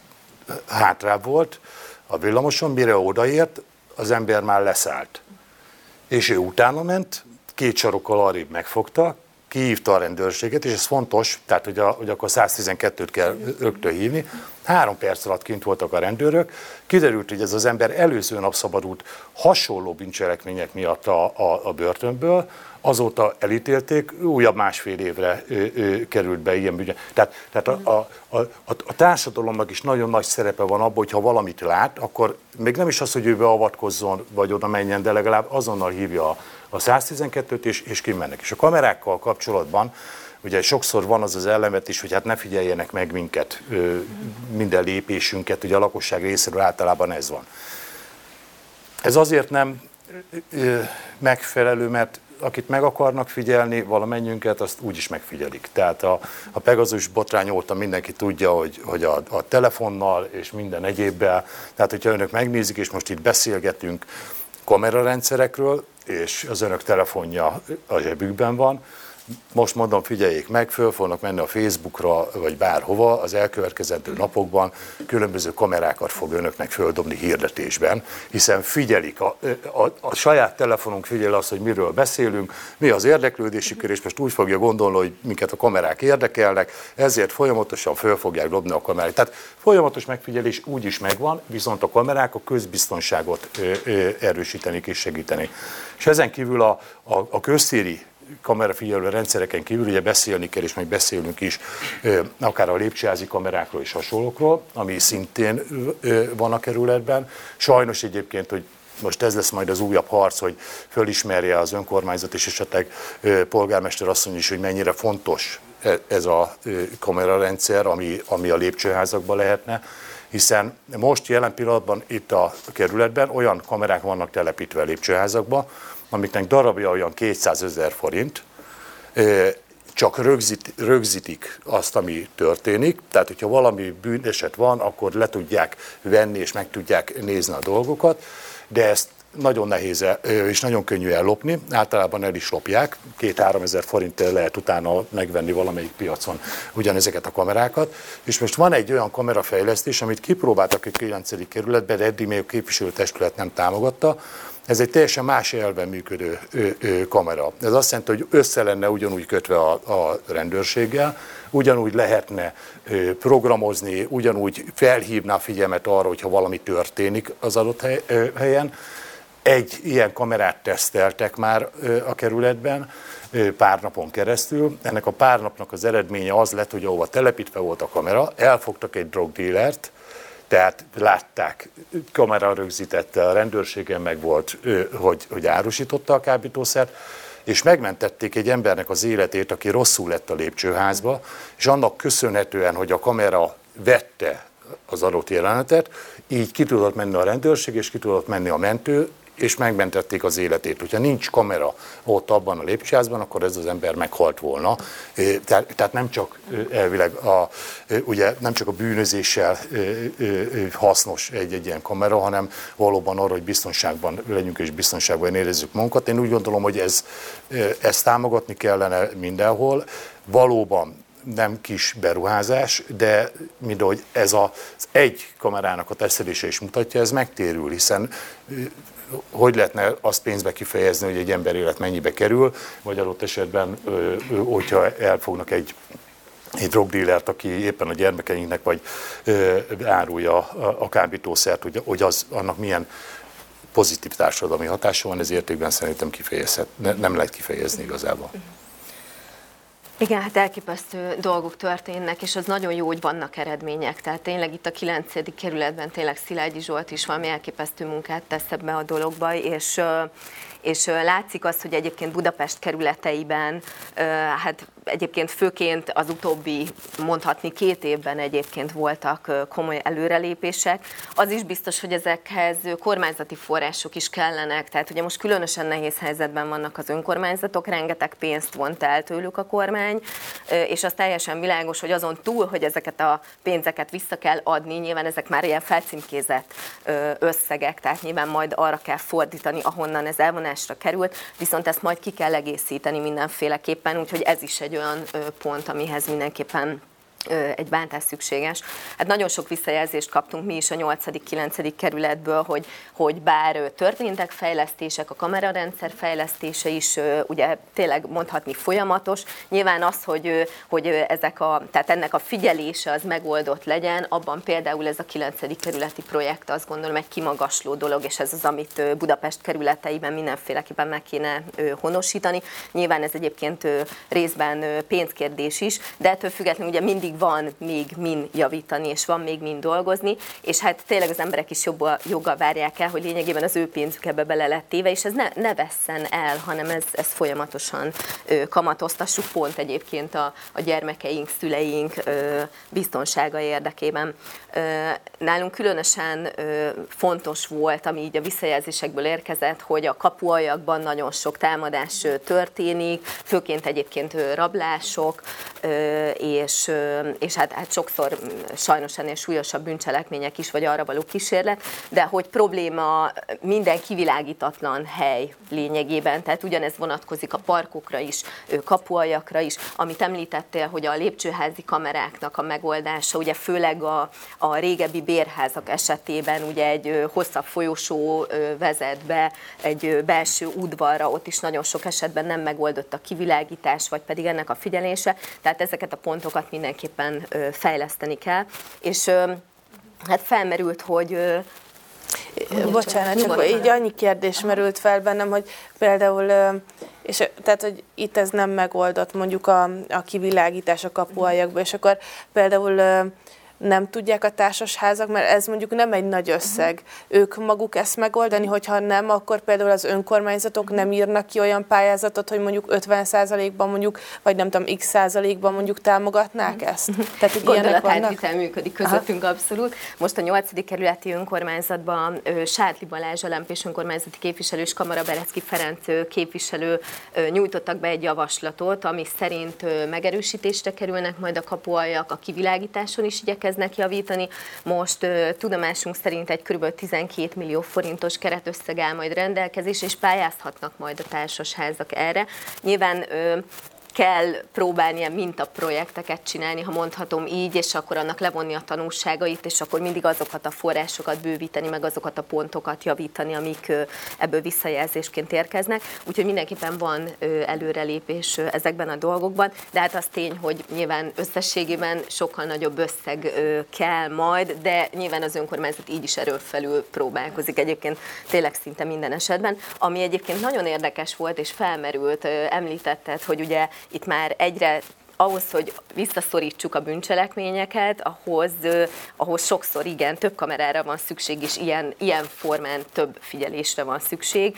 hátrább volt a villamoson, mire odaért, az ember már leszállt. És ő utána ment, két sarokkal arrébb megfogta, kihívta a rendőrséget, és ez fontos, tehát hogy, a, hogy akkor 112-t kell rögtön hívni. Három perc alatt kint voltak a rendőrök, kiderült, hogy ez az ember előző nap szabadult hasonló bűncselekmények miatt a, a, a börtönből, azóta elítélték, újabb másfél évre ő, ő, került be ilyen bűnye. Tehát, tehát a, a, a, a társadalomnak is nagyon nagy szerepe van abban, hogy ha valamit lát, akkor még nem is az, hogy ő beavatkozzon, vagy oda menjen, de legalább azonnal hívja a, a 112-t, és, és kimennek. És a kamerákkal kapcsolatban ugye sokszor van az az ellemet is, hogy hát ne figyeljenek meg minket, minden lépésünket, ugye a lakosság részéről általában ez van. Ez azért nem megfelelő, mert akit meg akarnak figyelni, valamennyünket, azt úgy is megfigyelik. Tehát a, a Pegazus botrány óta mindenki tudja, hogy, hogy a, a telefonnal és minden egyébbel, tehát hogyha önök megnézik, és most itt beszélgetünk kamerarendszerekről, és az önök telefonja a zsebükben van, most mondom, figyeljék meg, föl fognak menni a Facebookra, vagy bárhova az elkövetkezendő napokban, különböző kamerákat fog önöknek földobni hirdetésben, hiszen figyelik, a, a, a saját telefonunk figyel azt, hogy miről beszélünk, mi az érdeklődési kör, és most úgy fogja gondolni, hogy minket a kamerák érdekelnek, ezért folyamatosan föl fogják dobni a kamerát. Tehát folyamatos megfigyelés úgy is megvan, viszont a kamerák a közbiztonságot ö, ö, erősíteni és segíteni. És ezen kívül a, a, a köztéri kamerafigyelő rendszereken kívül ugye beszélni kell, és meg beszélünk is akár a lépcsőházi kamerákról és hasonlókról, ami szintén van a kerületben. Sajnos egyébként, hogy most ez lesz majd az újabb harc, hogy fölismerje az önkormányzat és esetleg polgármester asszony is, hogy mennyire fontos e, ez a kamerarendszer, ami, ami a lépcsőházakban lehetne, hiszen most jelen pillanatban itt a kerületben olyan kamerák vannak telepítve a lépcsőházakba, amiknek darabja olyan 200 ezer forint, csak rögzít, rögzítik azt, ami történik. Tehát, hogyha valami bűneset van, akkor le tudják venni és meg tudják nézni a dolgokat, de ezt nagyon nehéz és nagyon könnyű ellopni, általában el is lopják, két-három ezer forintért lehet utána megvenni valamelyik piacon ugyanezeket a kamerákat, és most van egy olyan kamerafejlesztés, amit kipróbáltak a 9. kerületben, de eddig még a képviselőtestület nem támogatta, ez egy teljesen más elven működő ő, ő, kamera. Ez azt jelenti, hogy össze lenne ugyanúgy kötve a, a rendőrséggel, ugyanúgy lehetne ő, programozni, ugyanúgy felhívná figyelmet arra, hogyha valami történik az adott hely, ő, helyen. Egy ilyen kamerát teszteltek már a kerületben, pár napon keresztül. Ennek a pár napnak az eredménye az lett, hogy ahova telepítve volt a kamera, elfogtak egy drogdílert, tehát látták, kamera rögzítette, a rendőrségen meg volt, hogy, hogy árusította a kábítószert, és megmentették egy embernek az életét, aki rosszul lett a lépcsőházba, és annak köszönhetően, hogy a kamera vette az adott jelenetet, így ki tudott menni a rendőrség, és ki tudott menni a mentő, és megmentették az életét. Hogyha nincs kamera ott abban a lépcsőházban, akkor ez az ember meghalt volna. Tehát, nem csak elvileg a, ugye nem csak a bűnözéssel hasznos egy-egy ilyen kamera, hanem valóban arra, hogy biztonságban legyünk és biztonságban érezzük magunkat. Én úgy gondolom, hogy ez, ezt támogatni kellene mindenhol. Valóban nem kis beruházás, de mind ahogy ez az egy kamerának a tesztelése is mutatja, ez megtérül, hiszen hogy lehetne azt pénzbe kifejezni, hogy egy ember élet mennyibe kerül, vagy adott esetben, hogyha elfognak egy egy drogdílert, aki éppen a gyermekeinknek vagy ö, árulja a, a kábítószert, hogy, hogy az annak milyen pozitív társadalmi hatása van, ez értékben szerintem kifejezhet, ne, nem lehet kifejezni igazából. Igen, hát elképesztő dolgok történnek, és az nagyon jó, hogy vannak eredmények. Tehát tényleg itt a 9. kerületben tényleg Szilágyi Zsolt is valami elképesztő munkát tesz ebbe a dologba, és és látszik az, hogy egyébként Budapest kerületeiben, hát egyébként főként az utóbbi, mondhatni két évben egyébként voltak komoly előrelépések. Az is biztos, hogy ezekhez kormányzati források is kellenek, tehát ugye most különösen nehéz helyzetben vannak az önkormányzatok, rengeteg pénzt vont el tőlük a kormány, és az teljesen világos, hogy azon túl, hogy ezeket a pénzeket vissza kell adni, nyilván ezek már ilyen felcímkézett összegek, tehát nyilván majd arra kell fordítani, ahonnan ez elvonásra került, viszont ezt majd ki kell egészíteni mindenféleképpen, úgyhogy ez is egy olyan pont, amihez mindenképpen egy bántás szükséges. Hát nagyon sok visszajelzést kaptunk mi is a 8.-9. kerületből, hogy, hogy bár történtek fejlesztések, a kamerarendszer fejlesztése is ugye tényleg mondhatni folyamatos. Nyilván az, hogy, hogy ezek a, tehát ennek a figyelése az megoldott legyen, abban például ez a 9. kerületi projekt azt gondolom egy kimagasló dolog, és ez az, amit Budapest kerületeiben mindenféleképpen meg kéne honosítani. Nyilván ez egyébként részben pénzkérdés is, de ettől függetlenül ugye mindig van még min javítani, és van még min dolgozni, és hát tényleg az emberek is jobb, joggal várják el, hogy lényegében az ő pénzük ebbe bele lett téve, és ez ne, ne vesszen el, hanem ez, ez folyamatosan ö, kamatoztassuk pont egyébként a, a gyermekeink, szüleink ö, biztonsága érdekében. Ö, nálunk különösen ö, fontos volt, ami így a visszajelzésekből érkezett, hogy a kapuajakban nagyon sok támadás történik, főként egyébként rablások, és és hát, hát sokszor mm, sajnos ennél súlyosabb bűncselekmények is, vagy arra való kísérlet, de hogy probléma minden kivilágítatlan hely lényegében, tehát ugyanez vonatkozik a parkokra is, kapuajakra is, amit említettél, hogy a lépcsőházi kameráknak a megoldása, ugye főleg a, a régebbi bérházak esetében ugye egy hosszabb folyosó vezet be egy belső udvarra, ott is nagyon sok esetben nem megoldott a kivilágítás, vagy pedig ennek a figyelése, tehát ezeket a pontokat mindenképpen mindenképpen fejleszteni kell. És hát felmerült, hogy Bocsánat, csak így annyi kérdés merült fel bennem, hogy például, és tehát, hogy itt ez nem megoldott mondjuk a, a kivilágítás a kapuajakba, és akkor például nem tudják a társasházak, mert ez mondjuk nem egy nagy összeg. Uh-huh. Ők maguk ezt megoldani, hogyha nem, akkor például az önkormányzatok nem írnak ki olyan pályázatot, hogy mondjuk 50%-ban mondjuk, vagy nem tudom, x százalékban mondjuk támogatnák uh-huh. ezt. Tehát itt vannak? működik közöttünk Aha. abszolút. Most a 8. kerületi önkormányzatban Sátli Balázs, a Lempés önkormányzati képviselő és Kamara Berecki Ferenc képviselő nyújtottak be egy javaslatot, ami szerint megerősítésre kerülnek majd a kapualjak, a kivilágításon is igyekeznek igyekeznek javítani. Most tudomásunk szerint egy kb. 12 millió forintos keretösszeg áll majd rendelkezés, és pályázhatnak majd a társasházak erre. Nyilván kell próbálni ilyen mintaprojekteket csinálni, ha mondhatom így, és akkor annak levonni a tanulságait, és akkor mindig azokat a forrásokat bővíteni, meg azokat a pontokat javítani, amik ebből visszajelzésként érkeznek. Úgyhogy mindenképpen van előrelépés ezekben a dolgokban, de hát az tény, hogy nyilván összességében sokkal nagyobb összeg kell majd, de nyilván az önkormányzat így is erőfelül próbálkozik egyébként tényleg szinte minden esetben. Ami egyébként nagyon érdekes volt és felmerült, említetted, hogy ugye itt már egyre ahhoz, hogy visszaszorítsuk a bűncselekményeket, ahhoz, ahhoz sokszor igen, több kamerára van szükség, és ilyen, ilyen formán több figyelésre van szükség.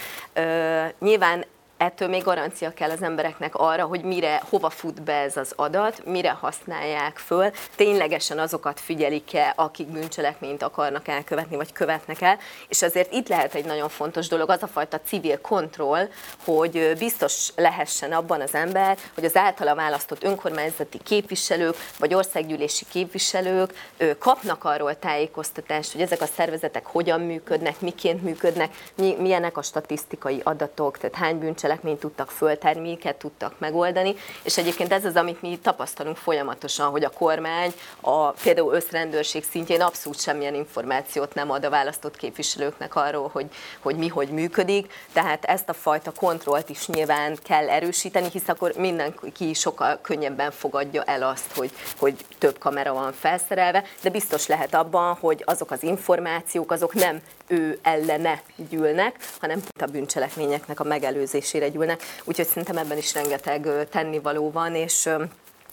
nyilván ettől még garancia kell az embereknek arra, hogy mire, hova fut be ez az adat, mire használják föl, ténylegesen azokat figyelik-e, akik bűncselekményt akarnak elkövetni, vagy követnek el, és azért itt lehet egy nagyon fontos dolog, az a fajta civil kontroll, hogy biztos lehessen abban az ember, hogy az általa választott önkormányzati képviselők, vagy országgyűlési képviselők kapnak arról tájékoztatást, hogy ezek a szervezetek hogyan működnek, miként működnek, milyenek a statisztikai adatok, tehát hány bűncselekmény bűncselekményt tudtak föltárni, miket tudtak megoldani, és egyébként ez az, amit mi tapasztalunk folyamatosan, hogy a kormány a például összrendőrség szintjén abszolút semmilyen információt nem ad a választott képviselőknek arról, hogy, hogy mi hogy működik, tehát ezt a fajta kontrollt is nyilván kell erősíteni, hisz akkor mindenki sokkal könnyebben fogadja el azt, hogy, hogy több kamera van felszerelve, de biztos lehet abban, hogy azok az információk, azok nem ő ellene gyűlnek, hanem a bűncselekményeknek a megelőzésére gyűlnek. Úgyhogy szerintem ebben is rengeteg tennivaló van, és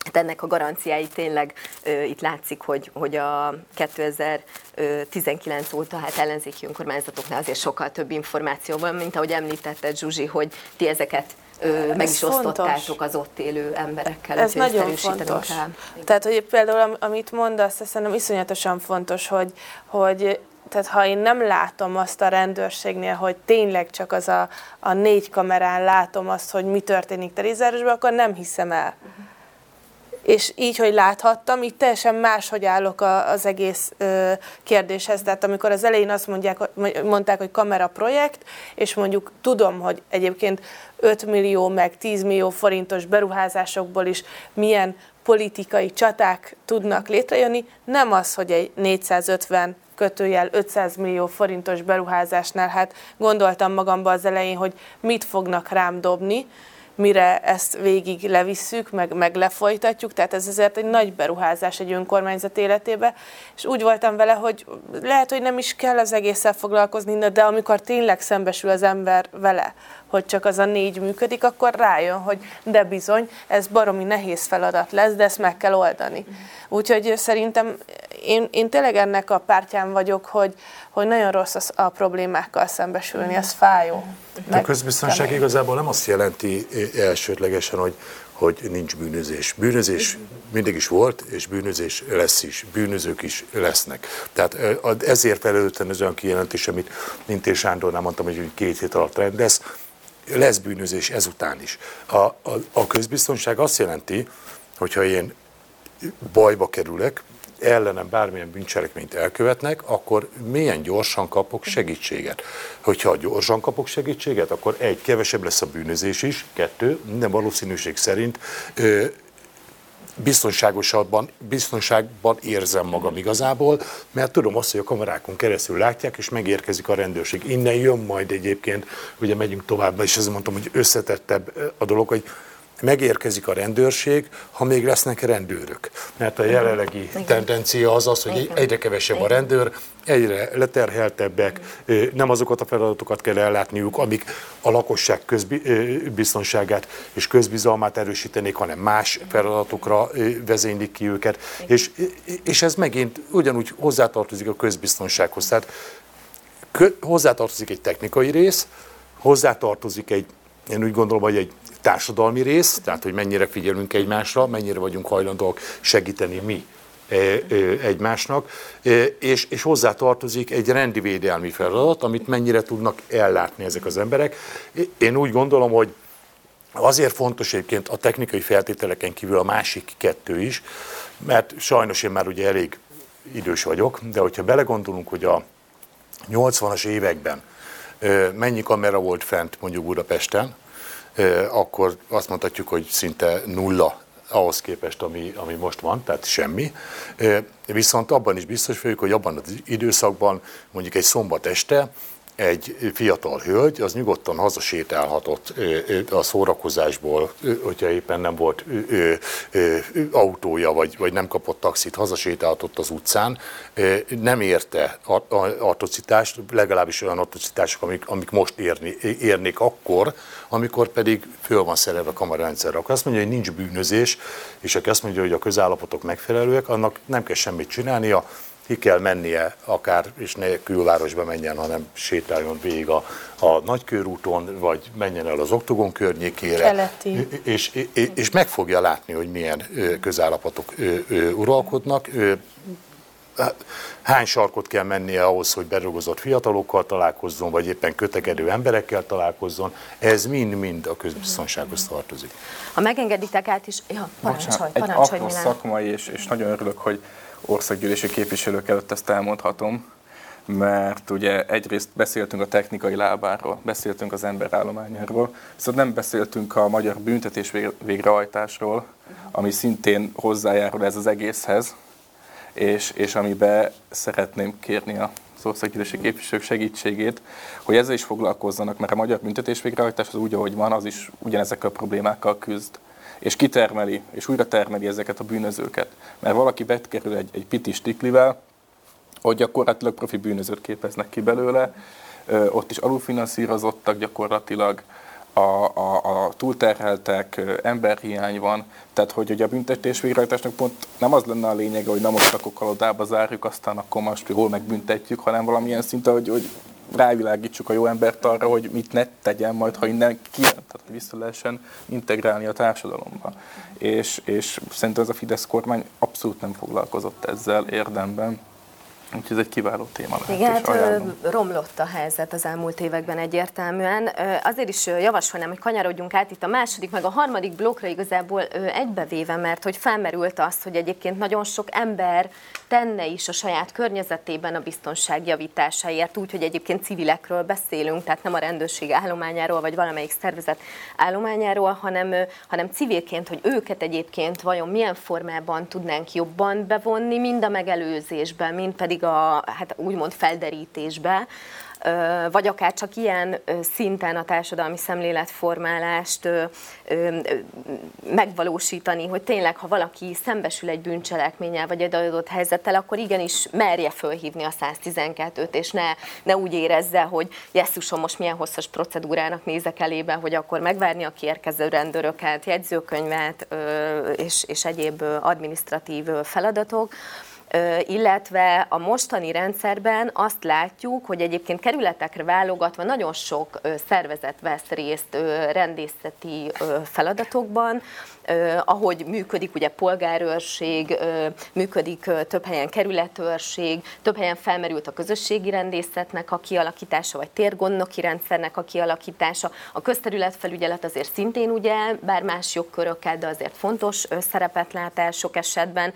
Hát ennek a garanciái tényleg ö, itt látszik, hogy, hogy a 2019 óta hát ellenzéki önkormányzatoknál azért sokkal több információ van, mint ahogy említetted Zsuzsi, hogy ti ezeket ö, meg is fontos. osztottátok az ott élő emberekkel. Ez nagyon fontos. Kell. Tehát, hogy például amit mondasz, azt szerintem iszonyatosan fontos, hogy, hogy tehát ha én nem látom azt a rendőrségnél, hogy tényleg csak az a, a négy kamerán látom azt, hogy mi történik Terézárosban, akkor nem hiszem el. Uh-huh és így, hogy láthattam, így teljesen máshogy állok az egész kérdéshez. Tehát amikor az elején azt mondják, mondták, hogy kamera projekt, és mondjuk tudom, hogy egyébként 5 millió meg 10 millió forintos beruházásokból is milyen politikai csaták tudnak létrejönni, nem az, hogy egy 450 kötőjel 500 millió forintos beruházásnál, hát gondoltam magamba az elején, hogy mit fognak rám dobni, mire ezt végig levisszük, meg, meg lefolytatjuk, tehát ez azért egy nagy beruházás egy önkormányzat életébe, és úgy voltam vele, hogy lehet, hogy nem is kell az egésszel foglalkozni, de amikor tényleg szembesül az ember vele, hogy csak az a négy működik, akkor rájön, hogy de bizony, ez baromi nehéz feladat lesz, de ezt meg kell oldani. Úgyhogy szerintem én, én tényleg ennek a pártján vagyok, hogy, hogy nagyon rossz az, a problémákkal szembesülni, ez fájó. A közbiztonság igazából nem azt jelenti elsődlegesen, hogy, hogy nincs bűnözés. Bűnözés mindig is volt, és bűnözés lesz is. Bűnözők is lesznek. Tehát ezért felelőtlen az olyan kijelentés, amit Mintér Sándornál mondtam, hogy két hét alatt rendez, lesz bűnözés ezután is. A, a, a közbiztonság azt jelenti, hogyha én bajba kerülek, ellenem bármilyen bűncselekményt elkövetnek, akkor milyen gyorsan kapok segítséget. Hogyha gyorsan kapok segítséget, akkor egy, kevesebb lesz a bűnözés is, kettő, minden valószínűség szerint ö, biztonságosabban, biztonságban érzem magam igazából, mert tudom azt, hogy a kamerákon keresztül látják, és megérkezik a rendőrség. Innen jön majd egyébként, ugye megyünk tovább, és ezt mondtam, hogy összetettebb a dolog, hogy megérkezik a rendőrség, ha még lesznek rendőrök. Mert a jelenlegi Igen. tendencia az az, hogy Igen. egyre kevesebb a rendőr, egyre leterheltebbek, nem azokat a feladatokat kell ellátniuk, amik a lakosság közbiztonságát és közbizalmát erősítenék, hanem más feladatokra vezénylik ki őket. És, és ez megint ugyanúgy hozzátartozik a közbiztonsághoz. Tehát hozzátartozik egy technikai rész, hozzátartozik egy, én úgy gondolom, hogy egy társadalmi rész, tehát hogy mennyire figyelünk egymásra, mennyire vagyunk hajlandóak segíteni mi e, e, egymásnak, e, és, és hozzá tartozik egy rendi védelmi feladat, amit mennyire tudnak ellátni ezek az emberek. Én úgy gondolom, hogy azért fontos egyébként a technikai feltételeken kívül a másik kettő is, mert sajnos én már ugye elég idős vagyok, de hogyha belegondolunk, hogy a 80-as években mennyi kamera volt fent mondjuk Budapesten, akkor azt mondhatjuk, hogy szinte nulla ahhoz képest, ami, ami most van, tehát semmi. Viszont abban is biztos vagyok, hogy abban az időszakban, mondjuk egy szombat este, egy fiatal hölgy, az nyugodtan hazasétálhatott a szórakozásból, hogyha éppen nem volt autója, vagy, vagy nem kapott taxit, hazasétálhatott az utcán, nem érte atrocitást, legalábbis olyan atrocitások, amik, amik most érni, érnék akkor, amikor pedig föl van szerelve a kamerarendszer. Akkor azt mondja, hogy nincs bűnözés, és aki azt mondja, hogy a közállapotok megfelelőek, annak nem kell semmit csinálnia, ki kell mennie, akár, és ne külvárosba menjen, hanem sétáljon végig a, a nagykörúton, vagy menjen el az oktogon környékére, Keleti. És, és, és meg fogja látni, hogy milyen közállapotok uralkodnak. Hány sarkot kell mennie ahhoz, hogy berugozott fiatalokkal találkozzon, vagy éppen kötekedő emberekkel találkozzon, ez mind-mind a közbiztonsághoz tartozik. Ha megengeditek át is, ja, parancsolj, parancsolj, Egy apró szakmai, és, és nagyon örülök, hogy országgyűlési képviselők előtt ezt elmondhatom, mert ugye egyrészt beszéltünk a technikai lábáról, beszéltünk az emberállományáról, viszont nem beszéltünk a magyar büntetés végrehajtásról, ami szintén hozzájárul ez az egészhez, és, és amiben szeretném kérni a országgyűlési képviselők segítségét, hogy ezzel is foglalkozzanak, mert a magyar büntetés végrehajtás az úgy, ahogy van, az is ugyanezekkel a problémákkal küzd és kitermeli, és újra termeli ezeket a bűnözőket. Mert valaki betkerül egy, egy piti stiklivel, hogy gyakorlatilag profi bűnözőt képeznek ki belőle, ott is alulfinanszírozottak gyakorlatilag, a, a, a túlterheltek, emberhiány van, tehát hogy, hogy a büntetés végrehajtásnak pont nem az lenne a lényege, hogy na most akkor kalodába zárjuk, aztán akkor most jól megbüntetjük, hanem valamilyen szinte, hogy, hogy rávilágítsuk a jó embert arra, hogy mit ne tegyen majd, ha innen kijön, tehát hogy vissza lehessen integrálni a társadalomba. És, és szerintem ez a Fidesz kormány abszolút nem foglalkozott ezzel érdemben. Úgyhogy ez egy kiváló téma lehet. Igen, hát romlott a helyzet az elmúlt években egyértelműen. Azért is javasolnám, hogy kanyarodjunk át itt a második, meg a harmadik blokkra igazából egybevéve, mert hogy felmerült az, hogy egyébként nagyon sok ember tenne is a saját környezetében a biztonság javításáért, úgy, hogy egyébként civilekről beszélünk, tehát nem a rendőrség állományáról, vagy valamelyik szervezet állományáról, hanem, hanem civilként, hogy őket egyébként vajon milyen formában tudnánk jobban bevonni, mind a megelőzésben, mind pedig a hát úgymond felderítésbe, vagy akár csak ilyen szinten a társadalmi szemléletformálást megvalósítani, hogy tényleg, ha valaki szembesül egy bűncselekménnyel, vagy egy adott helyzettel, akkor igenis merje fölhívni a 112-t, és ne, ne úgy érezze, hogy jesszusom, most milyen hosszas procedúrának nézek elébe, hogy akkor megvárni a kiérkező rendőröket, jegyzőkönyvet és, és egyéb administratív feladatok, illetve a mostani rendszerben azt látjuk, hogy egyébként kerületekre válogatva nagyon sok szervezet vesz részt rendészeti feladatokban, ahogy működik ugye polgárőrség, működik több helyen kerületőrség, több helyen felmerült a közösségi rendészetnek a kialakítása, vagy térgondnoki rendszernek a kialakítása. A közterületfelügyelet azért szintén ugye, bár más jogkörökkel, de azért fontos szerepet lát el sok esetben,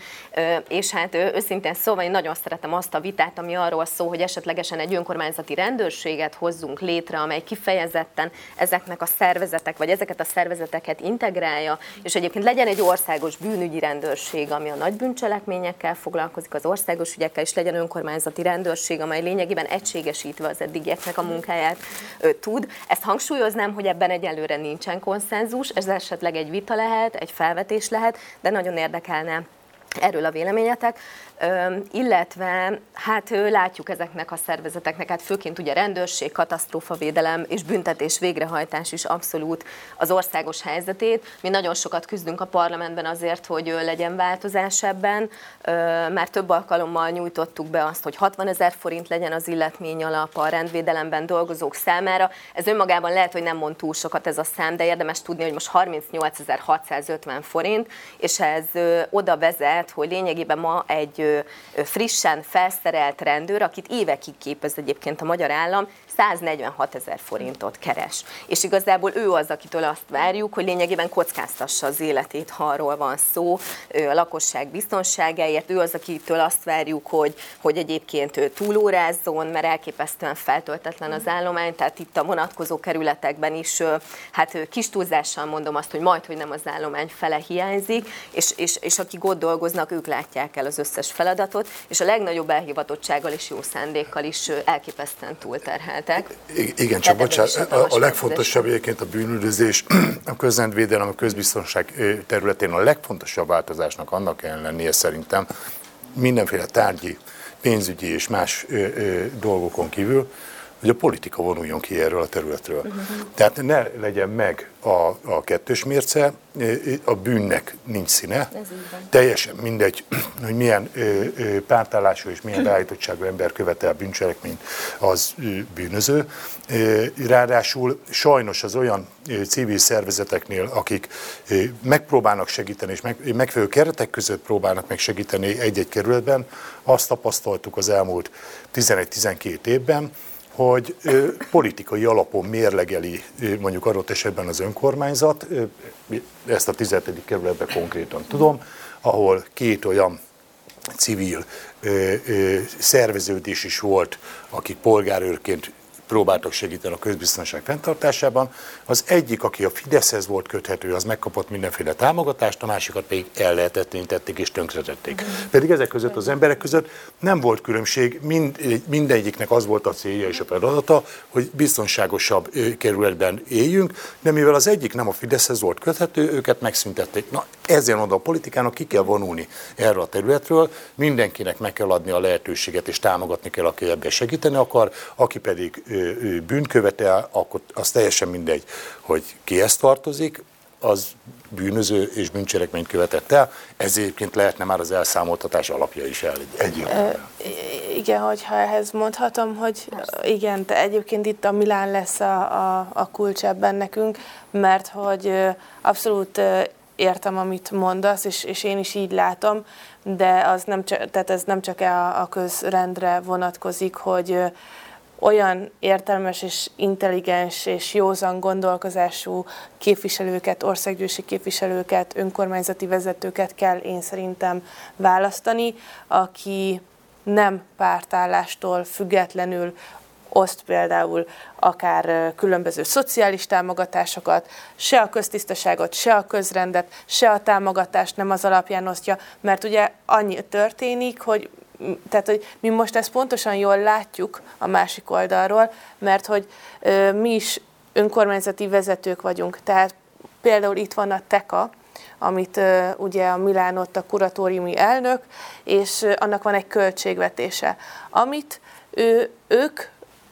és hát őszintén szóval én nagyon szeretem azt a vitát, ami arról szól, hogy esetlegesen egy önkormányzati rendőrséget hozzunk létre, amely kifejezetten ezeknek a szervezetek, vagy ezeket a szervezeteket integrálja, és egyébként legyen egy országos bűnügyi rendőrség, ami a nagy bűncselekményekkel foglalkozik, az országos ügyekkel, és legyen önkormányzati rendőrség, amely lényegében egységesítve az eddigieknek a munkáját tud. Ezt hangsúlyoznám, hogy ebben egyelőre nincsen konszenzus, ez esetleg egy vita lehet, egy felvetés lehet, de nagyon érdekelne erről a véleményetek illetve hát látjuk ezeknek a szervezeteknek, hát főként ugye rendőrség, katasztrófavédelem és büntetés végrehajtás is abszolút az országos helyzetét. Mi nagyon sokat küzdünk a parlamentben azért, hogy legyen változás ebben. Már több alkalommal nyújtottuk be azt, hogy 60 ezer forint legyen az illetmény alap a rendvédelemben dolgozók számára. Ez önmagában lehet, hogy nem mond túl sokat ez a szám, de érdemes tudni, hogy most 38.650 forint, és ez oda vezet, hogy lényegében ma egy frissen felszerelt rendőr, akit évekig képez egyébként a magyar állam, 146 ezer forintot keres. És igazából ő az, akitől azt várjuk, hogy lényegében kockáztassa az életét, ha arról van szó, a lakosság biztonságáért. Ő az, akitől azt várjuk, hogy, hogy egyébként ő túlórázzon, mert elképesztően feltöltetlen az állomány, tehát itt a vonatkozó kerületekben is, hát kis túlzással mondom azt, hogy majd, hogy nem az állomány fele hiányzik, és, és, és akik ott dolgoznak, ők látják el az összes feladatot, és a legnagyobb elhivatottsággal és jó szándékkal is elképesztően túlterhelt lettek. Igen, csak bocsánat, a, a legfontosabb egyébként a bűnüldözés, a közrendvédelem, a közbiztonság területén a legfontosabb változásnak annak kell lennie szerintem mindenféle tárgyi, pénzügyi és más ö, ö, dolgokon kívül, hogy a politika vonuljon ki erről a területről. Uh-huh. Tehát ne legyen meg a, a kettős mérce, a bűnnek nincs színe. Teljesen mindegy, hogy milyen pártállású és milyen beállítottságú ember követel bűncselekményt, az bűnöző. Ráadásul sajnos az olyan civil szervezeteknél, akik megpróbálnak segíteni, és meg, megfelelő keretek között próbálnak meg segíteni egy-egy kerületben, azt tapasztaltuk az elmúlt 11-12 évben, hogy politikai alapon mérlegeli mondjuk adott esetben az önkormányzat, ezt a 17. kerületben konkrétan tudom, ahol két olyan civil szerveződés is volt, akik polgárőrként próbáltak segíteni a közbiztonság fenntartásában. Az egyik, aki a Fideszhez volt köthető, az megkapott mindenféle támogatást, a másikat pedig el lehetetlenítették és tönkretették. Pedig ezek között az emberek között nem volt különbség, mind, mindegyiknek az volt a célja és a feladata, hogy biztonságosabb kerületben éljünk, de mivel az egyik nem a Fideszhez volt köthető, őket megszüntették. Na, ezért mondom, a politikának ki kell vonulni erre a területről, mindenkinek meg kell adni a lehetőséget, és támogatni kell, aki ebben segíteni akar, aki pedig bűnt követel, akkor az teljesen mindegy, hogy ki ezt tartozik, az bűnöző és bűncselekményt követett el, ez egyébként lehetne már az elszámoltatás alapja is el egyértelműen. Igen, hogyha ehhez mondhatom, hogy Persze. igen, de egyébként itt a Milán lesz a, a, a kulcs ebben nekünk, mert hogy abszolút értem, amit mondasz, és, és én is így látom, de az nem csak, tehát ez nem csak a, a közrendre vonatkozik, hogy olyan értelmes és intelligens és józan gondolkozású képviselőket, országgyűlési képviselőket, önkormányzati vezetőket kell én szerintem választani, aki nem pártállástól függetlenül oszt például akár különböző szociális támogatásokat, se a köztisztaságot, se a közrendet, se a támogatást nem az alapján osztja, mert ugye annyi történik, hogy tehát, hogy mi most ezt pontosan jól látjuk a másik oldalról, mert hogy ö, mi is önkormányzati vezetők vagyunk, tehát például itt van a TEKA, amit ö, ugye a Milánot a kuratóriumi elnök, és ö, annak van egy költségvetése, amit ő, ők,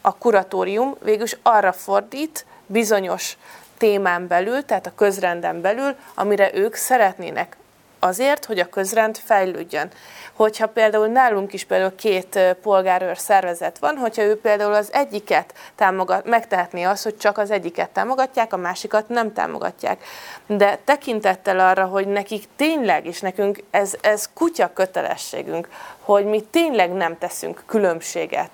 a kuratórium végülis arra fordít bizonyos témán belül, tehát a közrenden belül, amire ők szeretnének azért, hogy a közrend fejlődjön. Hogyha például nálunk is például két polgárőr szervezet van, hogyha ő például az egyiket támogat, megtehetné azt, hogy csak az egyiket támogatják, a másikat nem támogatják. De tekintettel arra, hogy nekik tényleg, és nekünk ez, ez kutya kötelességünk, hogy mi tényleg nem teszünk különbséget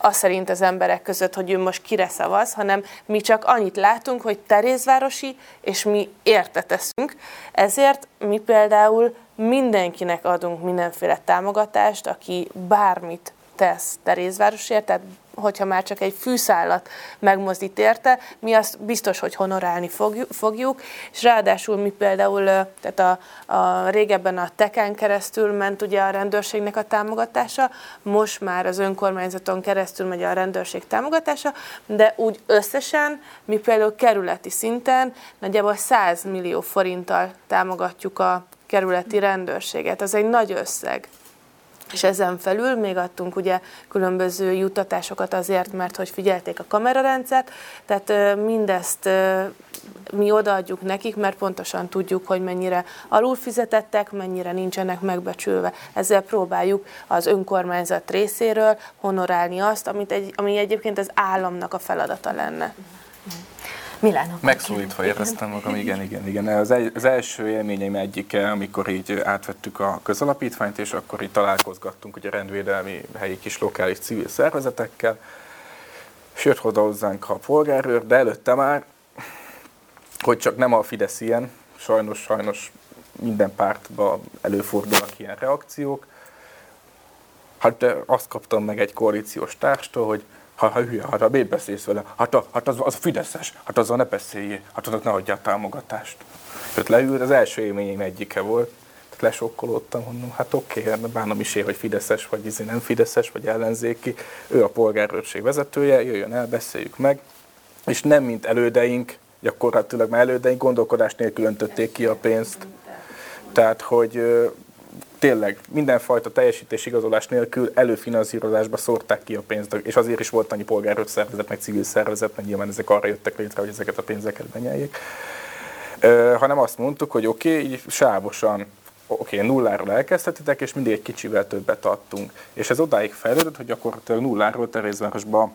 az szerint az emberek között, hogy ő most kire szavaz, hanem mi csak annyit látunk, hogy Terézvárosi, és mi érte teszünk. Ezért mi például mindenkinek adunk mindenféle támogatást, aki bármit tesz Terézvárosért, tehát hogyha már csak egy fűszállat megmozdít érte, mi azt biztos, hogy honorálni fogjuk, és ráadásul mi például, tehát a, a régebben a teken keresztül ment ugye a rendőrségnek a támogatása, most már az önkormányzaton keresztül megy a rendőrség támogatása, de úgy összesen mi például kerületi szinten nagyjából 100 millió forinttal támogatjuk a kerületi rendőrséget. Ez egy nagy összeg és ezen felül még adtunk ugye különböző juttatásokat azért, mert hogy figyelték a kamerarendszert, tehát mindezt mi odaadjuk nekik, mert pontosan tudjuk, hogy mennyire alulfizetettek, mennyire nincsenek megbecsülve. Ezzel próbáljuk az önkormányzat részéről honorálni azt, amit egy, ami egyébként az államnak a feladata lenne. Milánok. Megszólítva éreztem magam, igen, igen, igen. Az, egy, az első élményeim egyike, amikor így átvettük a közalapítványt, és akkor így találkozgattunk ugye rendvédelmi helyi kis lokális civil szervezetekkel, és jött oda hozzánk a polgárőr, de előtte már, hogy csak nem a Fidesz ilyen, sajnos, sajnos minden pártban előfordulnak ilyen reakciók. Hát azt kaptam meg egy koalíciós társtól, hogy ha, ha hülye, hát a miért beszélsz vele? Hát, a, hát az, az Fideszes, hát azzal ne beszéljél, hát annak ne adjál támogatást. Őt leült, az első élményeim egyike volt. Lesokkolódtam, mondom, hát oké, okay, hát bánom is ér, hogy Fideszes, vagy izi nem Fideszes, vagy ellenzéki. Ő a polgárőrség vezetője, jöjjön el, beszéljük meg. És nem mint elődeink, gyakorlatilag már elődeink gondolkodás nélkül öntötték ki a pénzt. Tehát, hogy tényleg mindenfajta teljesítés igazolás nélkül előfinanszírozásba szórták ki a pénzt, és azért is volt annyi polgárőr szervezet, meg civil szervezet, meg nyilván ezek arra jöttek létre, hogy ezeket a pénzeket benyeljék. Ö, hanem azt mondtuk, hogy oké, okay, így sávosan oké, okay, nulláról elkezdhetitek, és mindig egy kicsivel többet adtunk. És ez odáig fejlődött, hogy gyakorlatilag nulláról Terézvárosba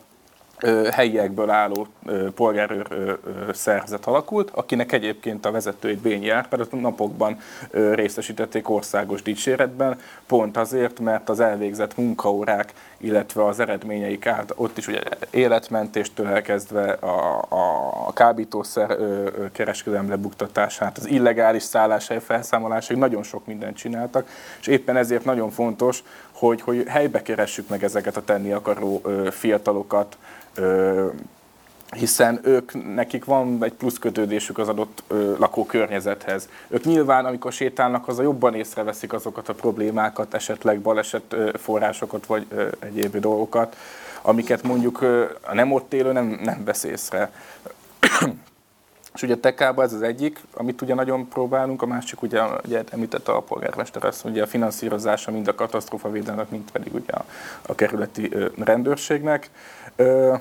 helyiekből álló polgárőr szervezet alakult, akinek egyébként a vezetőjét Bényi Árpád napokban részesítették országos dicséretben, pont azért, mert az elvégzett munkaórák, illetve az eredményeik át, ott is ugye életmentéstől elkezdve a, a kábítószer kereskedelem lebuktatását, az illegális szálláshely felszámolásig nagyon sok mindent csináltak, és éppen ezért nagyon fontos, hogy, hogy helybe keressük meg ezeket a tenni akaró fiatalokat, hiszen ők, nekik van egy plusz kötődésük az adott ö, lakókörnyezethez. Ők nyilván, amikor sétálnak, az a jobban észreveszik azokat a problémákat, esetleg baleset ö, forrásokat, vagy ö, egyéb dolgokat, amiket mondjuk ö, a nem ott élő nem, nem vesz észre. És ugye Tekában ez az egyik, amit ugye nagyon próbálunk, a másik ugye, ugye említette a polgármester azt, ugye a finanszírozása mind a katasztrófavédelmek, mind pedig ugye a, a kerületi ö, rendőrségnek. Ö,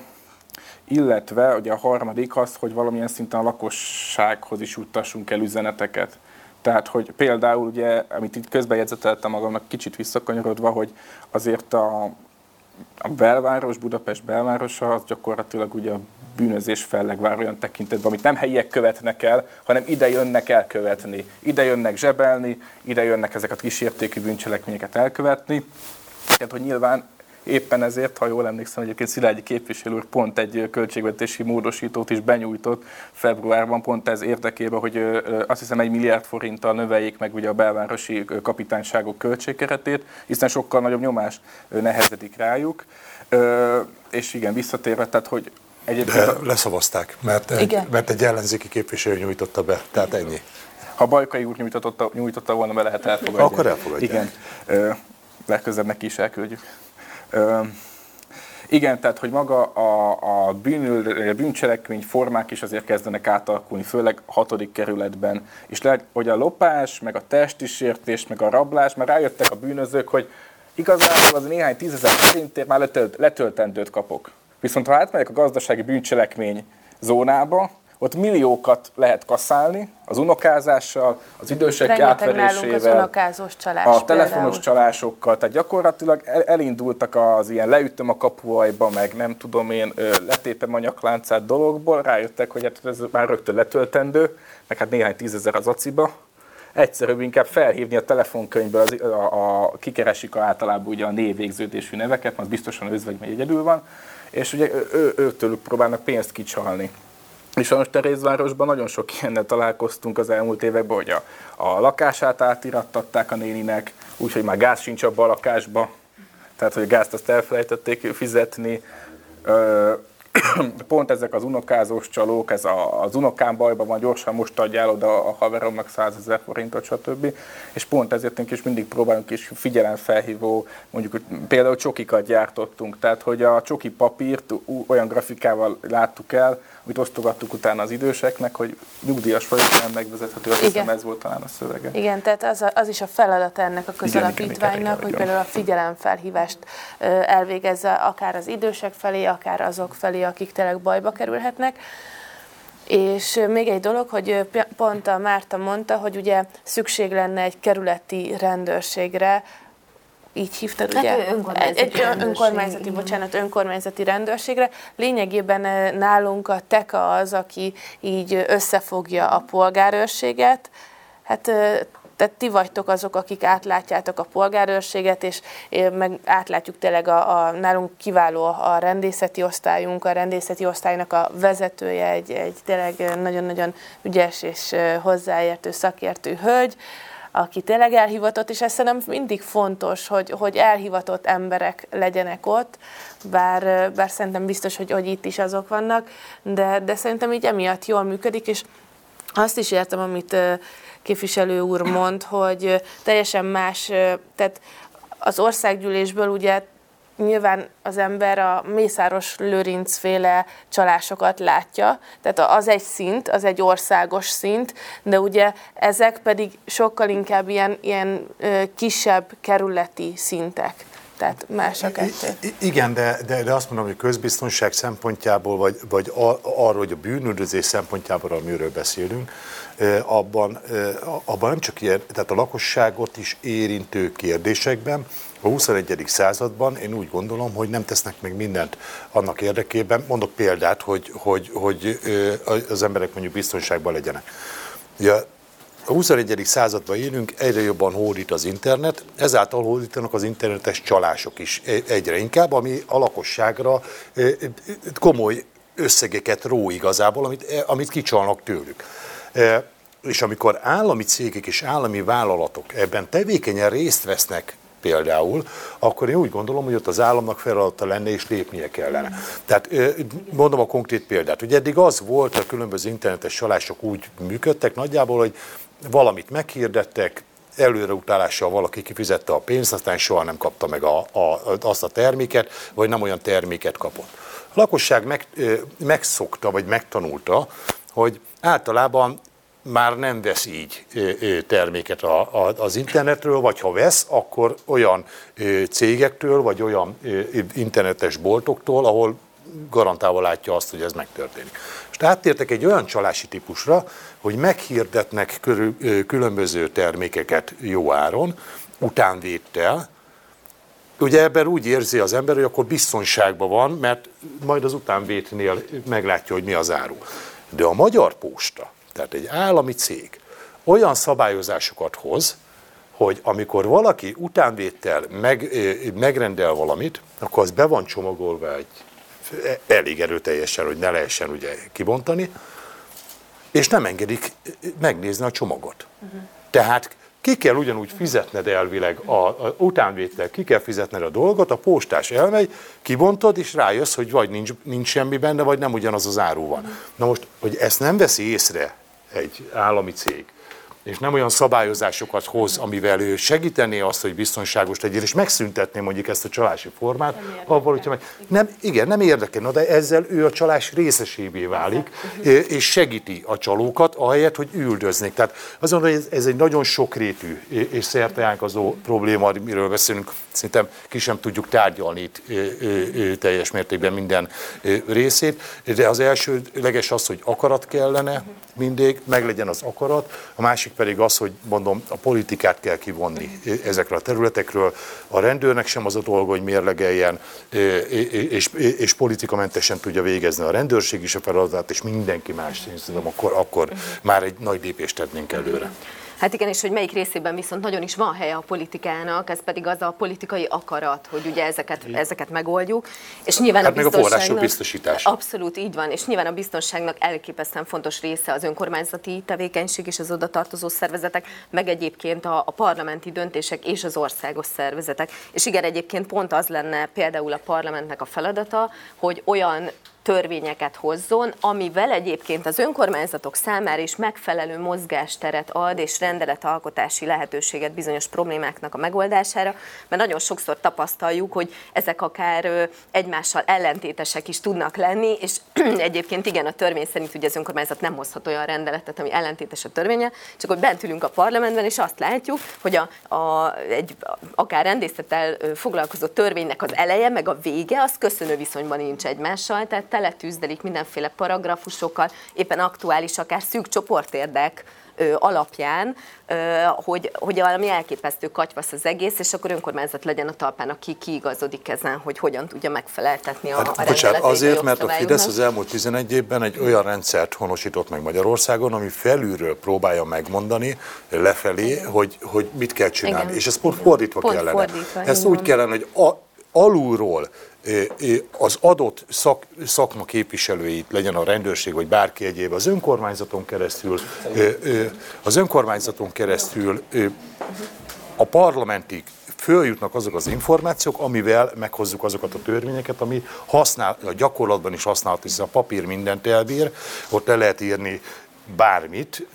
illetve ugye a harmadik az, hogy valamilyen szinten a lakossághoz is juttassunk el üzeneteket. Tehát, hogy például ugye, amit itt közbejegyzeteltem magamnak kicsit visszakanyarodva, hogy azért a, a belváros, Budapest belvárosa, az gyakorlatilag ugye a bűnözés fellegvár olyan tekintetben, amit nem helyiek követnek el, hanem ide jönnek elkövetni. Ide jönnek zsebelni, ide jönnek ezeket a kísértékű bűncselekményeket elkövetni. Tehát, hogy nyilván Éppen ezért, ha jól emlékszem, egyébként Szilágyi képviselő pont egy költségvetési módosítót is benyújtott februárban, pont ez érdekében, hogy azt hiszem egy milliárd forinttal növeljék meg ugye a belvárosi kapitányságok költségkeretét, hiszen sokkal nagyobb nyomás nehezedik rájuk. És igen, visszatérve, tehát hogy Egyébként... De leszavazták, mert egy, mert egy ellenzéki képviselő nyújtotta be, tehát ennyi. Ha Bajkai úr nyújtotta, nyújtotta volna be, lehet elfogadni. Akkor elfogadják. Igen, legközelebb neki is elküldjük. Igen, tehát hogy maga a, a bűnül, bűncselekmény formák is azért kezdenek átalakulni, főleg a hatodik kerületben. És lehet, hogy a lopás, meg a testi sértés, meg a rablás, mert rájöttek a bűnözők, hogy igazából az néhány tízezer forintért már letölt, letöltendőt kapok. Viszont ha átmegyek a gazdasági bűncselekmény zónába, ott milliókat lehet kaszálni az unokázással, az idősek átverésével, az csalás, a telefonos például. csalásokkal, tehát gyakorlatilag elindultak az ilyen leütöm a kapuajba, meg nem tudom én, letépem a nyakláncát dologból, rájöttek, hogy hát ez már rögtön letöltendő, meg hát néhány tízezer az aciba, egyszerűbb inkább felhívni a telefonkönyvből, az, a, a, kikeresik általában ugye a névvégződésű neveket, az biztosan özvegy egyedül van, és ugye ő, őtőlük próbálnak pénzt kicsalni. És sajnos Terézvárosban nagyon sok ilyennel találkoztunk az elmúlt években, hogy a, a lakását átirattatták a néninek, úgyhogy már gáz sincs abba a lakásba, tehát hogy a gázt azt elfelejtették fizetni. Pont ezek az unokázós csalók, ez a, az unokám bajban van, gyorsan most adja el oda a haveromnak 100 ezer forintot, stb. És pont ezért is mindig próbálunk is figyelemfelhívó, mondjuk például csokikat gyártottunk, tehát hogy a csoki papírt olyan grafikával láttuk el, amit osztogattuk utána az időseknek, hogy nyugdíjas vagyok, nem megvezethető, azt hiszem ez volt talán a szövege. Igen, tehát az, a, az is a feladat ennek a közalapítványnak, hogy például a figyelemfelhívást elvégezze akár az idősek felé, akár azok felé, akik tényleg bajba kerülhetnek. És még egy dolog, hogy pont a Márta mondta, hogy ugye szükség lenne egy kerületi rendőrségre, így hívtad, hát ugye? Önkormányzati egy, egy önkormányzati, bocsánat, önkormányzati rendőrségre. Lényegében eh, nálunk a TEKA az, aki így összefogja a polgárőrséget. Hát eh, tehát ti vagytok azok, akik átlátjátok a polgárőrséget, és eh, meg átlátjuk tényleg a, a nálunk kiváló a rendészeti osztályunk, a rendészeti osztálynak a vezetője, egy, egy tényleg nagyon-nagyon ügyes és hozzáértő szakértő hölgy, aki tényleg elhivatott, és ez szerintem mindig fontos, hogy, hogy elhivatott emberek legyenek ott, bár, bár szerintem biztos, hogy, hogy itt is azok vannak, de, de szerintem így emiatt jól működik, és azt is értem, amit képviselő úr mond, hogy teljesen más, tehát az országgyűlésből ugye nyilván az ember a Mészáros Lőrinc féle csalásokat látja, tehát az egy szint, az egy országos szint, de ugye ezek pedig sokkal inkább ilyen, ilyen kisebb kerületi szintek. Tehát más a kettő. Igen, de, de, de azt mondom, hogy közbiztonság szempontjából, vagy, vagy arról, hogy a bűnüldözés szempontjából, amiről beszélünk, abban, abban nem csak ilyen, tehát a lakosságot is érintő kérdésekben, a 21. században én úgy gondolom, hogy nem tesznek meg mindent annak érdekében. Mondok példát, hogy, hogy, hogy az emberek mondjuk biztonságban legyenek. Ugye a 21. században élünk, egyre jobban hódít az internet, ezáltal hódítanak az internetes csalások is egyre inkább, ami a lakosságra komoly összegeket ró igazából, amit, amit kicsalnak tőlük. És amikor állami cégek és állami vállalatok ebben tevékenyen részt vesznek például, akkor én úgy gondolom, hogy ott az államnak feladata lenne és lépnie kellene. Tehát mondom a konkrét példát, hogy eddig az volt, a különböző internetes csalások úgy működtek nagyjából, hogy valamit meghirdettek, előreutálással valaki kifizette a pénzt, aztán soha nem kapta meg a, a, azt a terméket, vagy nem olyan terméket kapott. A lakosság meg, megszokta, vagy megtanulta, hogy általában már nem vesz így terméket az internetről, vagy ha vesz, akkor olyan cégektől, vagy olyan internetes boltoktól, ahol garantálva látja azt, hogy ez megtörténik. És áttértek egy olyan csalási típusra, hogy meghirdetnek körül, különböző termékeket jó áron, utánvéttel, ugye ebben úgy érzi az ember, hogy akkor biztonságban van, mert majd az utánvétnél meglátja, hogy mi az áru. De a Magyar Posta, tehát egy állami cég olyan szabályozásokat hoz, hogy amikor valaki utánvétel meg, megrendel valamit, akkor az be van csomagolva egy elég erőteljesen, hogy ne lehessen ugye kibontani, és nem engedik megnézni a csomagot. Uh-huh. Tehát ki kell ugyanúgy fizetned elvileg a, a utánvétel, ki kell fizetned a dolgot, a postás elmegy, kibontod, és rájössz, hogy vagy nincs, nincs semmi benne, vagy nem ugyanaz az áru van. Na most, hogy ezt nem veszi észre egy állami cég, és nem olyan szabályozásokat hoz, amivel ő segítené azt, hogy biztonságos legyen, és megszüntetné mondjuk ezt a csalási formát, abból, hogyha meg... Nem, igen, nem érdekel, no, de ezzel ő a csalás részesévé válik, és segíti a csalókat, ahelyett, hogy üldöznék. Tehát azon, hogy ez, ez egy nagyon sokrétű és szerteágazó probléma, miről beszélünk, szerintem ki sem tudjuk tárgyalni itt teljes mértékben minden részét, de az elsőleges az, hogy akarat kellene mindig, meglegyen az akarat, a másik pedig az, hogy mondom, a politikát kell kivonni ezekről a területekről. A rendőrnek sem az a dolga, hogy mérlegeljen, és, és politikamentesen tudja végezni a rendőrség is a feladatát, és mindenki más, szerintem akkor, akkor már egy nagy lépést tennénk előre. Hát igen, és hogy melyik részében viszont nagyon is van helye a politikának, ez pedig az a politikai akarat, hogy ugye ezeket, ezeket megoldjuk. És nyilván hát a meg a források biztosítása. Abszolút így van, és nyilván a biztonságnak elképesztően fontos része az önkormányzati tevékenység és az oda tartozó szervezetek, meg egyébként a, a parlamenti döntések és az országos szervezetek. És igen, egyébként pont az lenne például a parlamentnek a feladata, hogy olyan törvényeket hozzon, amivel egyébként az önkormányzatok számára is megfelelő mozgásteret ad és rendeletalkotási lehetőséget bizonyos problémáknak a megoldására, mert nagyon sokszor tapasztaljuk, hogy ezek akár egymással ellentétesek is tudnak lenni, és egyébként igen, a törvény szerint ugye az önkormányzat nem hozhat olyan rendeletet, ami ellentétes a törvénye, csak hogy bent ülünk a parlamentben, és azt látjuk, hogy a, a, egy akár rendészettel foglalkozó törvénynek az eleje, meg a vége, az köszönő viszonyban nincs egymással, tehát teletűzdelik mindenféle paragrafusokkal, éppen aktuális, akár szűk csoportérdek alapján, hogy, hogy valami elképesztő katyvasz az egész, és akkor önkormányzat legyen a talpán, aki kiigazodik ezen, hogy hogyan tudja megfeleltetni a, hát, a bocsánat, azért, mert a Fidesz az elmúlt 11 évben egy olyan rendszert honosított meg Magyarországon, ami felülről próbálja megmondani lefelé, hogy, hogy mit kell csinálni. Igen. És ez pont fordítva pont kellene. Fordítva, Ezt úgy kellene, hogy a, alulról az adott szak, szakma képviselőit, legyen a rendőrség vagy bárki egyéb, az önkormányzaton keresztül, az önkormányzaton keresztül a parlamentig följutnak azok az információk, amivel meghozzuk azokat a törvényeket, ami használ, a gyakorlatban is használható, hiszen a papír mindent elbír, ott le lehet írni bármit,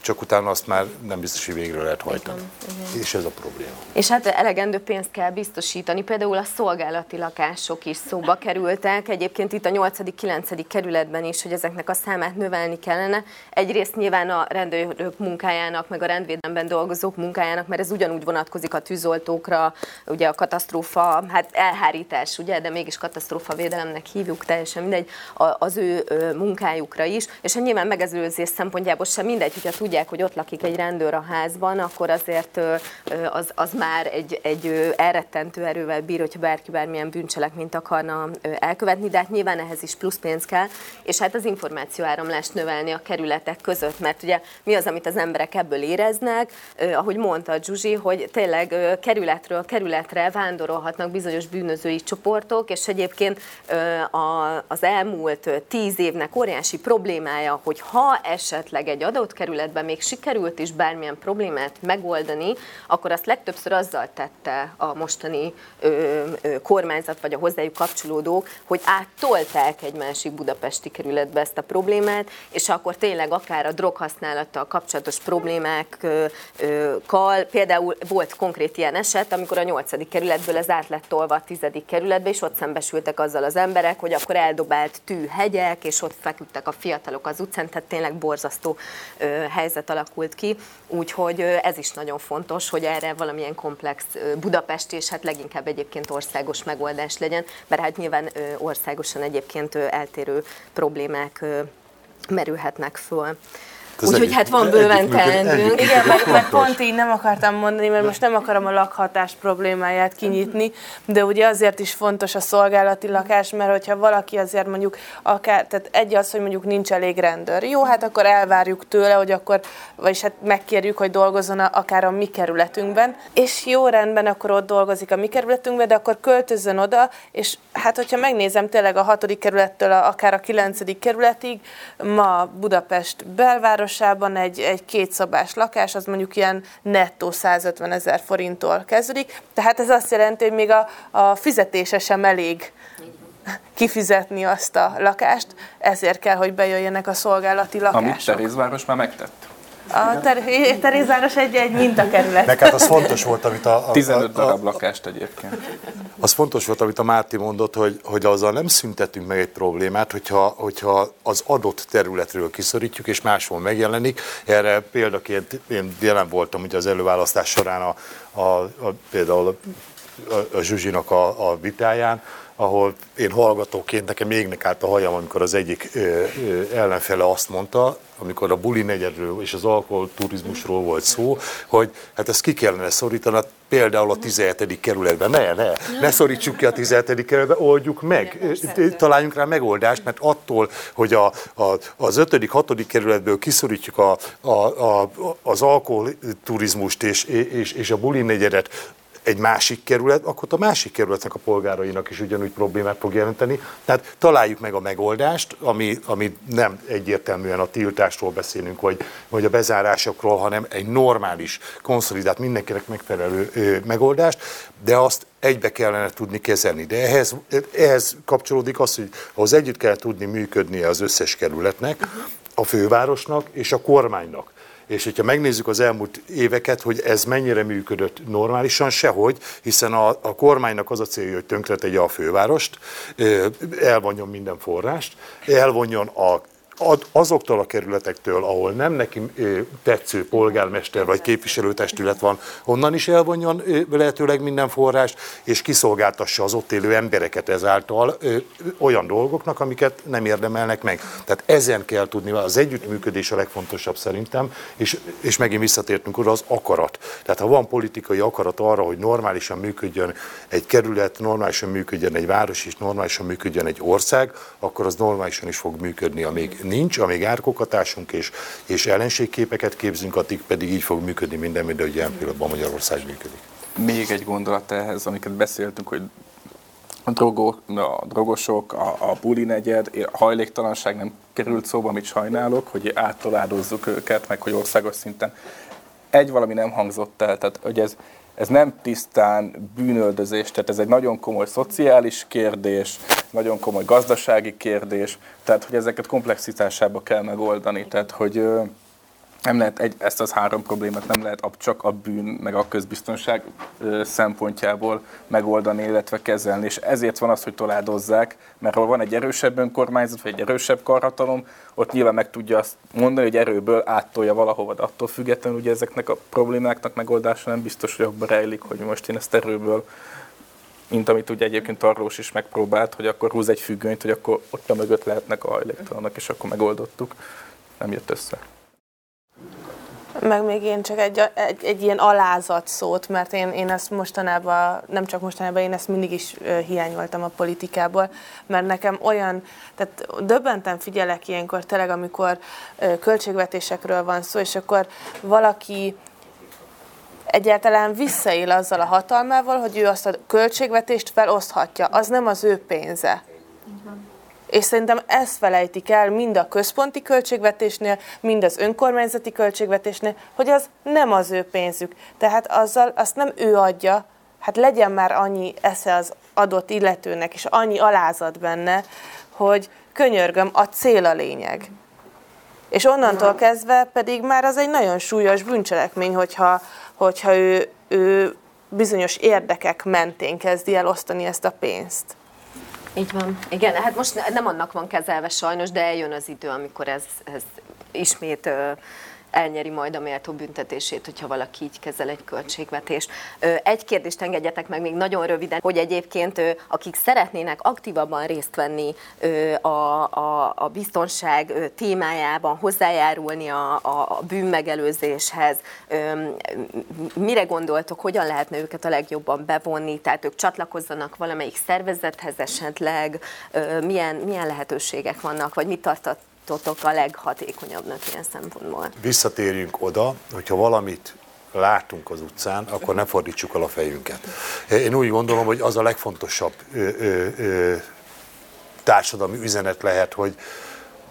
csak utána azt már nem biztos, hogy végre lehet hajtani. Igen, igen. És ez a probléma. És hát elegendő pénzt kell biztosítani, például a szolgálati lakások is szóba kerültek, egyébként itt a 8.-9. kerületben is, hogy ezeknek a számát növelni kellene. Egyrészt nyilván a rendőrök munkájának, meg a rendvédelemben dolgozók munkájának, mert ez ugyanúgy vonatkozik a tűzoltókra, ugye a katasztrófa, hát elhárítás, ugye, de mégis katasztrófa védelemnek hívjuk, teljesen mindegy, az ő munkájukra is, és hát nyilván megezőzés szempontjából sem mindegy, hogyha tudják, hogy ott lakik egy rendőr a házban, akkor azért az, az már egy, egy elrettentő erővel bír, hogyha bárki bármilyen bűncselekményt akarna elkövetni, de hát nyilván ehhez is plusz pénz kell, és hát az információáramlást növelni a kerületek között, mert ugye mi az, amit az emberek ebből éreznek, ahogy mondta Zsuzsi, hogy tényleg kerületről kerületre vándorolhatnak bizonyos bűnözői csoportok, és egyébként az elmúlt tíz évnek óriási problémája, hogy ha esetleg egy adott kerületben kerületben még sikerült is bármilyen problémát megoldani, akkor azt legtöbbször azzal tette a mostani ö, ö, kormányzat vagy a hozzájuk kapcsolódók, hogy áttolták egy másik budapesti kerületbe ezt a problémát, és akkor tényleg akár a droghasználattal kapcsolatos problémákkal, például volt konkrét ilyen eset, amikor a 8. kerületből ez át lett tolva a 10. kerületbe, és ott szembesültek azzal az emberek, hogy akkor eldobált tűhegyek, és ott feküdtek a fiatalok az utcán, tehát tényleg borzasztó helyzet alakult ki. Úgyhogy ez is nagyon fontos, hogy erre valamilyen komplex Budapest, és hát leginkább egyébként országos megoldás legyen, mert hát nyilván országosan egyébként eltérő problémák merülhetnek föl. Úgyhogy hát van bőven teendőnk. Igen, meg, meg pont így nem akartam mondani, mert most nem akarom a lakhatás problémáját kinyitni, de ugye azért is fontos a szolgálati lakás, mert hogyha valaki azért mondjuk akár, tehát egy az, hogy mondjuk nincs elég rendőr. Jó, hát akkor elvárjuk tőle, hogy akkor, vagyis hát megkérjük, hogy dolgozzon a, akár a mi kerületünkben, és jó rendben, akkor ott dolgozik a mi kerületünkben, de akkor költözzön oda, és hát hogyha megnézem tényleg a hatodik kerülettől a, akár a kilencedik kerületig, ma Budapest belváros, városában egy, egy kétszobás lakás, az mondjuk ilyen nettó 150 ezer forinttól kezdődik. Tehát ez azt jelenti, hogy még a, a fizetése sem elég kifizetni azt a lakást, ezért kell, hogy bejöjjenek a szolgálati lakások. Amit Terézváros már megtett. A Ter- Terézváros egy, egy mintakerület. Meg hát az fontos volt, amit a... a 15 darab lakást egyébként. Az fontos volt, amit a Márti mondott, hogy, hogy azzal nem szüntetünk meg egy problémát, hogyha, hogyha az adott területről kiszorítjuk, és máshol megjelenik. Erre példaként én jelen voltam ugye az előválasztás során a, a, a például a, a Zsuzsinak a, a vitáján, ahol én hallgatóként nekem égnek állt a hajam, amikor az egyik ö, ö, ellenfele azt mondta, amikor a buli negyedről és az alkoholturizmusról volt szó, hogy hát ezt ki kellene szorítani, hát például a 17. kerületben. Ne, ne, ne szorítsuk ki a 17. kerületbe, oldjuk meg, találjunk rá megoldást, mert attól, hogy a, a, az 5. 6. kerületből kiszorítjuk a, a, a, az alkoholturizmust és, és, és a buli negyedet, egy másik kerület, akkor a másik kerületnek a polgárainak is ugyanúgy problémát fog jelenteni. Tehát találjuk meg a megoldást, ami, ami nem egyértelműen a tiltásról beszélünk, vagy, vagy a bezárásokról, hanem egy normális, konszolidált, mindenkinek megfelelő ö, megoldást, de azt egybe kellene tudni kezelni. De ehhez, ehhez kapcsolódik az, hogy ahhoz együtt kell tudni működnie az összes kerületnek, a fővárosnak és a kormánynak. És hogyha megnézzük az elmúlt éveket, hogy ez mennyire működött normálisan, sehogy, hiszen a, a kormánynak az a célja, hogy tönkretegye a fővárost, elvonjon minden forrást, elvonjon a azoktól a kerületektől, ahol nem neki tetsző polgármester vagy képviselőtestület van, onnan is elvonjon lehetőleg minden forrást, és kiszolgáltassa az ott élő embereket ezáltal olyan dolgoknak, amiket nem érdemelnek meg. Tehát ezen kell tudni, az együttműködés a legfontosabb szerintem, és, és megint visszatértünk oda az akarat. Tehát ha van politikai akarat arra, hogy normálisan működjön egy kerület, normálisan működjön egy város, és normálisan működjön egy ország, akkor az normálisan is fog működni, amíg nincs, amíg árkokatásunk és, és ellenségképeket képzünk, addig pedig így fog működni minden, mint ahogy ilyen pillanatban Magyarország működik. Még egy gondolat ehhez, amiket beszéltünk, hogy a, drogó, a drogosok, a, a buli negyed, a hajléktalanság nem került szóba, amit sajnálok, hogy áttoládozzuk őket, meg hogy országos szinten. Egy valami nem hangzott el, tehát hogy ez, ez nem tisztán bűnöldözés, tehát ez egy nagyon komoly szociális kérdés, nagyon komoly gazdasági kérdés, tehát hogy ezeket komplexitásába kell megoldani, tehát hogy nem lehet egy, ezt az három problémát nem lehet csak a bűn, meg a közbiztonság szempontjából megoldani, illetve kezelni. És ezért van az, hogy toládozzák, mert ha van egy erősebb önkormányzat, vagy egy erősebb karhatalom, ott nyilván meg tudja azt mondani, hogy erőből áttolja valahova, de attól függetlenül ugye ezeknek a problémáknak megoldása nem biztos, hogy abban rejlik, hogy most én ezt erőből mint amit ugye egyébként Tarlós is megpróbált, hogy akkor húz egy függönyt, hogy akkor ott a mögött lehetnek a hajléktalanok, és akkor megoldottuk. Nem jött össze. Meg még én csak egy, egy, egy ilyen alázat szót, mert én, én ezt mostanában, nem csak mostanában, én ezt mindig is hiányoltam a politikából, mert nekem olyan, tehát döbbenten figyelek ilyenkor tényleg, amikor költségvetésekről van szó, és akkor valaki egyáltalán visszaél azzal a hatalmával, hogy ő azt a költségvetést feloszthatja. Az nem az ő pénze. És szerintem ezt felejtik el mind a központi költségvetésnél, mind az önkormányzati költségvetésnél, hogy az nem az ő pénzük. Tehát azzal azt nem ő adja, hát legyen már annyi esze az adott illetőnek, és annyi alázat benne, hogy könyörgöm, a cél a lényeg. És onnantól kezdve pedig már az egy nagyon súlyos bűncselekmény, hogyha, hogyha ő, ő bizonyos érdekek mentén kezdi el osztani ezt a pénzt. Így van. Igen, hát most nem annak van kezelve sajnos, de eljön az idő, amikor ez, ez ismét elnyeri majd a méltó büntetését, hogyha valaki így kezel egy költségvetést. Egy kérdést engedjetek meg még nagyon röviden, hogy egyébként akik szeretnének aktívabban részt venni a, a, a biztonság témájában, hozzájárulni a, a, bűnmegelőzéshez, mire gondoltok, hogyan lehetne őket a legjobban bevonni, tehát ők csatlakozzanak valamelyik szervezethez esetleg, milyen, milyen lehetőségek vannak, vagy mit tartott tartotok a leghatékonyabbnak ilyen szempontból? Visszatérjünk oda, hogyha valamit látunk az utcán, akkor ne fordítsuk el a fejünket. Én úgy gondolom, hogy az a legfontosabb ö, ö, ö, társadalmi üzenet lehet, hogy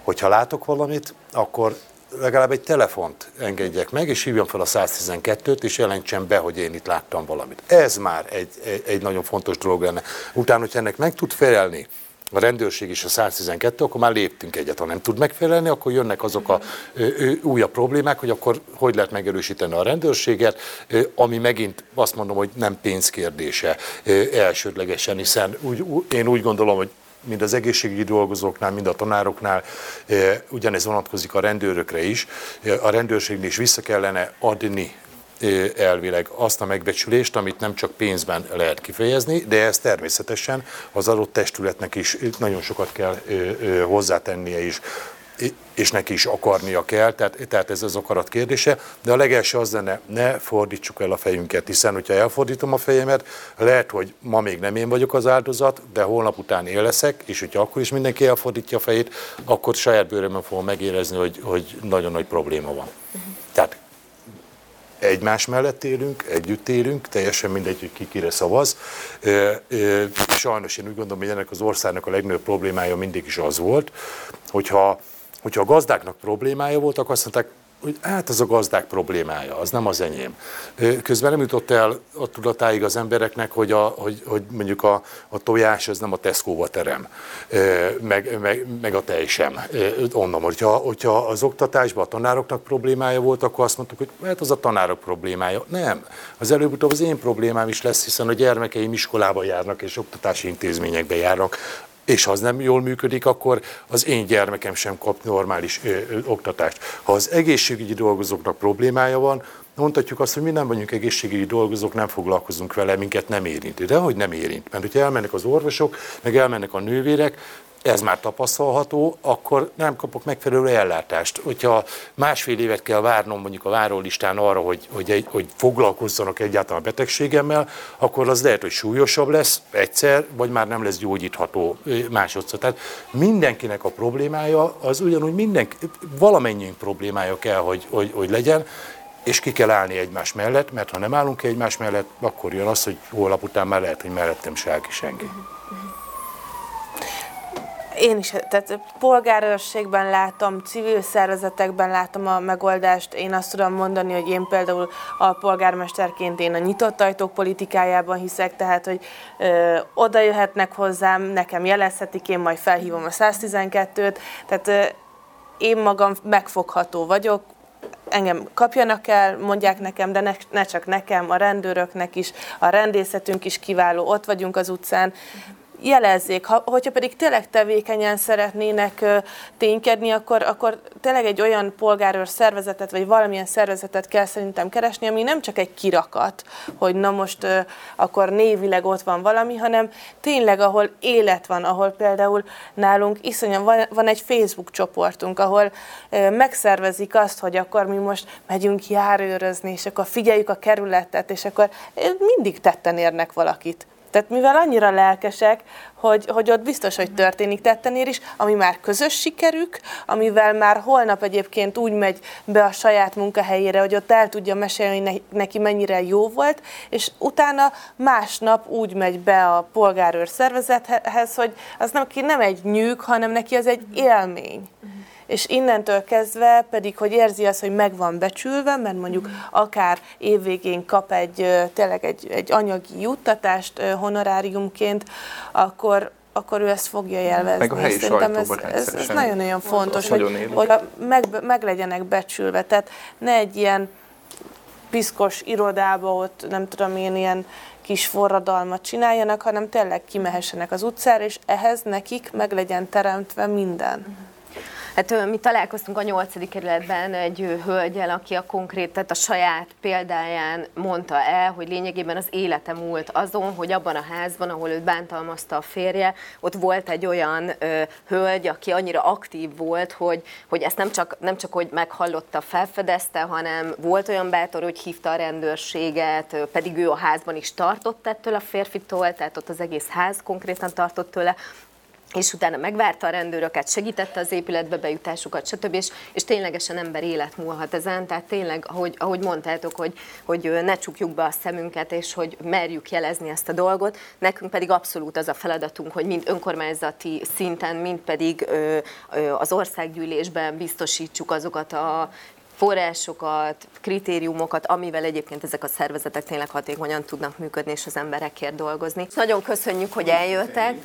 hogyha látok valamit, akkor legalább egy telefont engedjek meg, és hívjam fel a 112-t, és jelentsem be, hogy én itt láttam valamit. Ez már egy, egy, egy nagyon fontos dolog lenne. Utána, hogy ennek meg tud felelni, a rendőrség is a 112, akkor már léptünk egyet. Ha nem tud megfelelni, akkor jönnek azok a ö, újabb problémák, hogy akkor hogy lehet megerősíteni a rendőrséget, ö, ami megint azt mondom, hogy nem pénzkérdése elsődlegesen, hiszen úgy, én úgy gondolom, hogy mind az egészségügyi dolgozóknál, mind a tanároknál, ugyanez vonatkozik a rendőrökre is. A rendőrségnél is vissza kellene adni elvileg azt a megbecsülést, amit nem csak pénzben lehet kifejezni, de ez természetesen az adott testületnek is nagyon sokat kell hozzátennie is és neki is akarnia kell, tehát, tehát ez az akarat kérdése, de a legelső az lenne, ne fordítsuk el a fejünket, hiszen hogyha elfordítom a fejemet, lehet, hogy ma még nem én vagyok az áldozat, de holnap után én leszek, és hogyha akkor is mindenki elfordítja a fejét, akkor saját bőrömön fogom megérezni, hogy, hogy nagyon nagy probléma van. Tehát egymás mellett élünk, együtt élünk, teljesen mindegy, hogy ki kire szavaz. Sajnos én úgy gondolom, hogy ennek az országnak a legnagyobb problémája mindig is az volt, hogyha, hogyha a gazdáknak problémája volt, akkor azt mondták, hogy hát az a gazdák problémája, az nem az enyém. Közben nem jutott el a tudatáig az embereknek, hogy, a, hogy, hogy mondjuk a, a tojás az nem a Tesco-ba terem, meg, meg, meg a tej sem. Onnan, hogyha, hogyha az oktatásban a tanároknak problémája volt, akkor azt mondtuk, hogy hát az a tanárok problémája. Nem. Az előbb-utóbb az én problémám is lesz, hiszen a gyermekeim iskolába járnak és oktatási intézményekbe járnak és ha az nem jól működik, akkor az én gyermekem sem kap normális ö, ö, oktatást. Ha az egészségügyi dolgozóknak problémája van, mondhatjuk azt, hogy mi nem vagyunk egészségügyi dolgozók, nem foglalkozunk vele, minket nem érint. De hogy nem érint? Mert hogyha elmennek az orvosok, meg elmennek a nővérek, ez már tapasztalható, akkor nem kapok megfelelő ellátást. Hogyha másfél évet kell várnom mondjuk a várólistán arra, hogy, hogy, egy, hogy foglalkozzanak egyáltalán a betegségemmel, akkor az lehet, hogy súlyosabb lesz egyszer, vagy már nem lesz gyógyítható másodszor. Tehát mindenkinek a problémája az ugyanúgy mindenki, valamennyiünk problémája kell, hogy, hogy, hogy legyen, és ki kell állni egymás mellett, mert ha nem állunk ki egymás mellett, akkor jön az, hogy holnap után már lehet, hogy mellettem se senki. Én is, tehát polgárőrségben látom, civil szervezetekben látom a megoldást. Én azt tudom mondani, hogy én például a polgármesterként én a nyitott ajtók politikájában hiszek, tehát hogy ö, oda jöhetnek hozzám, nekem jelezhetik, én majd felhívom a 112-t, tehát ö, én magam megfogható vagyok, engem kapjanak el, mondják nekem, de ne, ne csak nekem, a rendőröknek is, a rendészetünk is kiváló, ott vagyunk az utcán, jelezzék. Ha, hogyha pedig tényleg tevékenyen szeretnének ténykedni, akkor, akkor tényleg egy olyan polgárőr szervezetet, vagy valamilyen szervezetet kell szerintem keresni, ami nem csak egy kirakat, hogy na most akkor névileg ott van valami, hanem tényleg, ahol élet van, ahol például nálunk iszonyan van, van egy Facebook csoportunk, ahol megszervezik azt, hogy akkor mi most megyünk járőrözni, és akkor figyeljük a kerületet, és akkor mindig tetten érnek valakit Tehát mivel annyira lelkesek, hogy, hogy ott biztos, hogy történik tettenél is, ami már közös sikerük, amivel már holnap egyébként úgy megy be a saját munkahelyére, hogy ott el tudja mesélni, hogy neki mennyire jó volt, és utána másnap úgy megy be a polgárőr szervezethez, hogy az neki nem egy nyűg, hanem neki az egy élmény és innentől kezdve pedig, hogy érzi azt, hogy meg van becsülve, mert mondjuk akár évvégén kap egy tényleg egy, egy anyagi juttatást honoráriumként, akkor, akkor ő ezt fogja élvezni. Meg a helyi Szerintem ez, ez, ez nagyon-nagyon fontos, hogy, nagyon hogy meg, meg legyenek becsülve. Tehát ne egy ilyen piszkos irodába ott, nem tudom én, ilyen kis forradalmat csináljanak, hanem tényleg kimehessenek az utcára, és ehhez nekik meg legyen teremtve minden. Hát mi találkoztunk a nyolcadik kerületben egy hölgyel, aki a konkrét, tehát a saját példáján mondta el, hogy lényegében az élete múlt azon, hogy abban a házban, ahol őt bántalmazta a férje, ott volt egy olyan ö, hölgy, aki annyira aktív volt, hogy, hogy ezt nem csak, nem csak hogy meghallotta, felfedezte, hanem volt olyan bátor, hogy hívta a rendőrséget, pedig ő a házban is tartott ettől a férfitól, tehát ott az egész ház konkrétan tartott tőle, és utána megvárta a rendőröket, segítette az épületbe bejutásukat, stb. És, és ténylegesen ember élet múlhat ezen, tehát tényleg, ahogy, ahogy mondtátok, hogy, hogy ne csukjuk be a szemünket, és hogy merjük jelezni ezt a dolgot, nekünk pedig abszolút az a feladatunk, hogy mind önkormányzati szinten, mind pedig ö, ö, az országgyűlésben biztosítsuk azokat a forrásokat, kritériumokat, amivel egyébként ezek a szervezetek tényleg hatékonyan tudnak működni, és az emberekért dolgozni. Nagyon köszönjük, hogy eljöttek.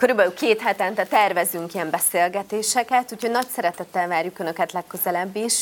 Körülbelül két hetente tervezünk ilyen beszélgetéseket, úgyhogy nagy szeretettel várjuk Önöket legközelebb is.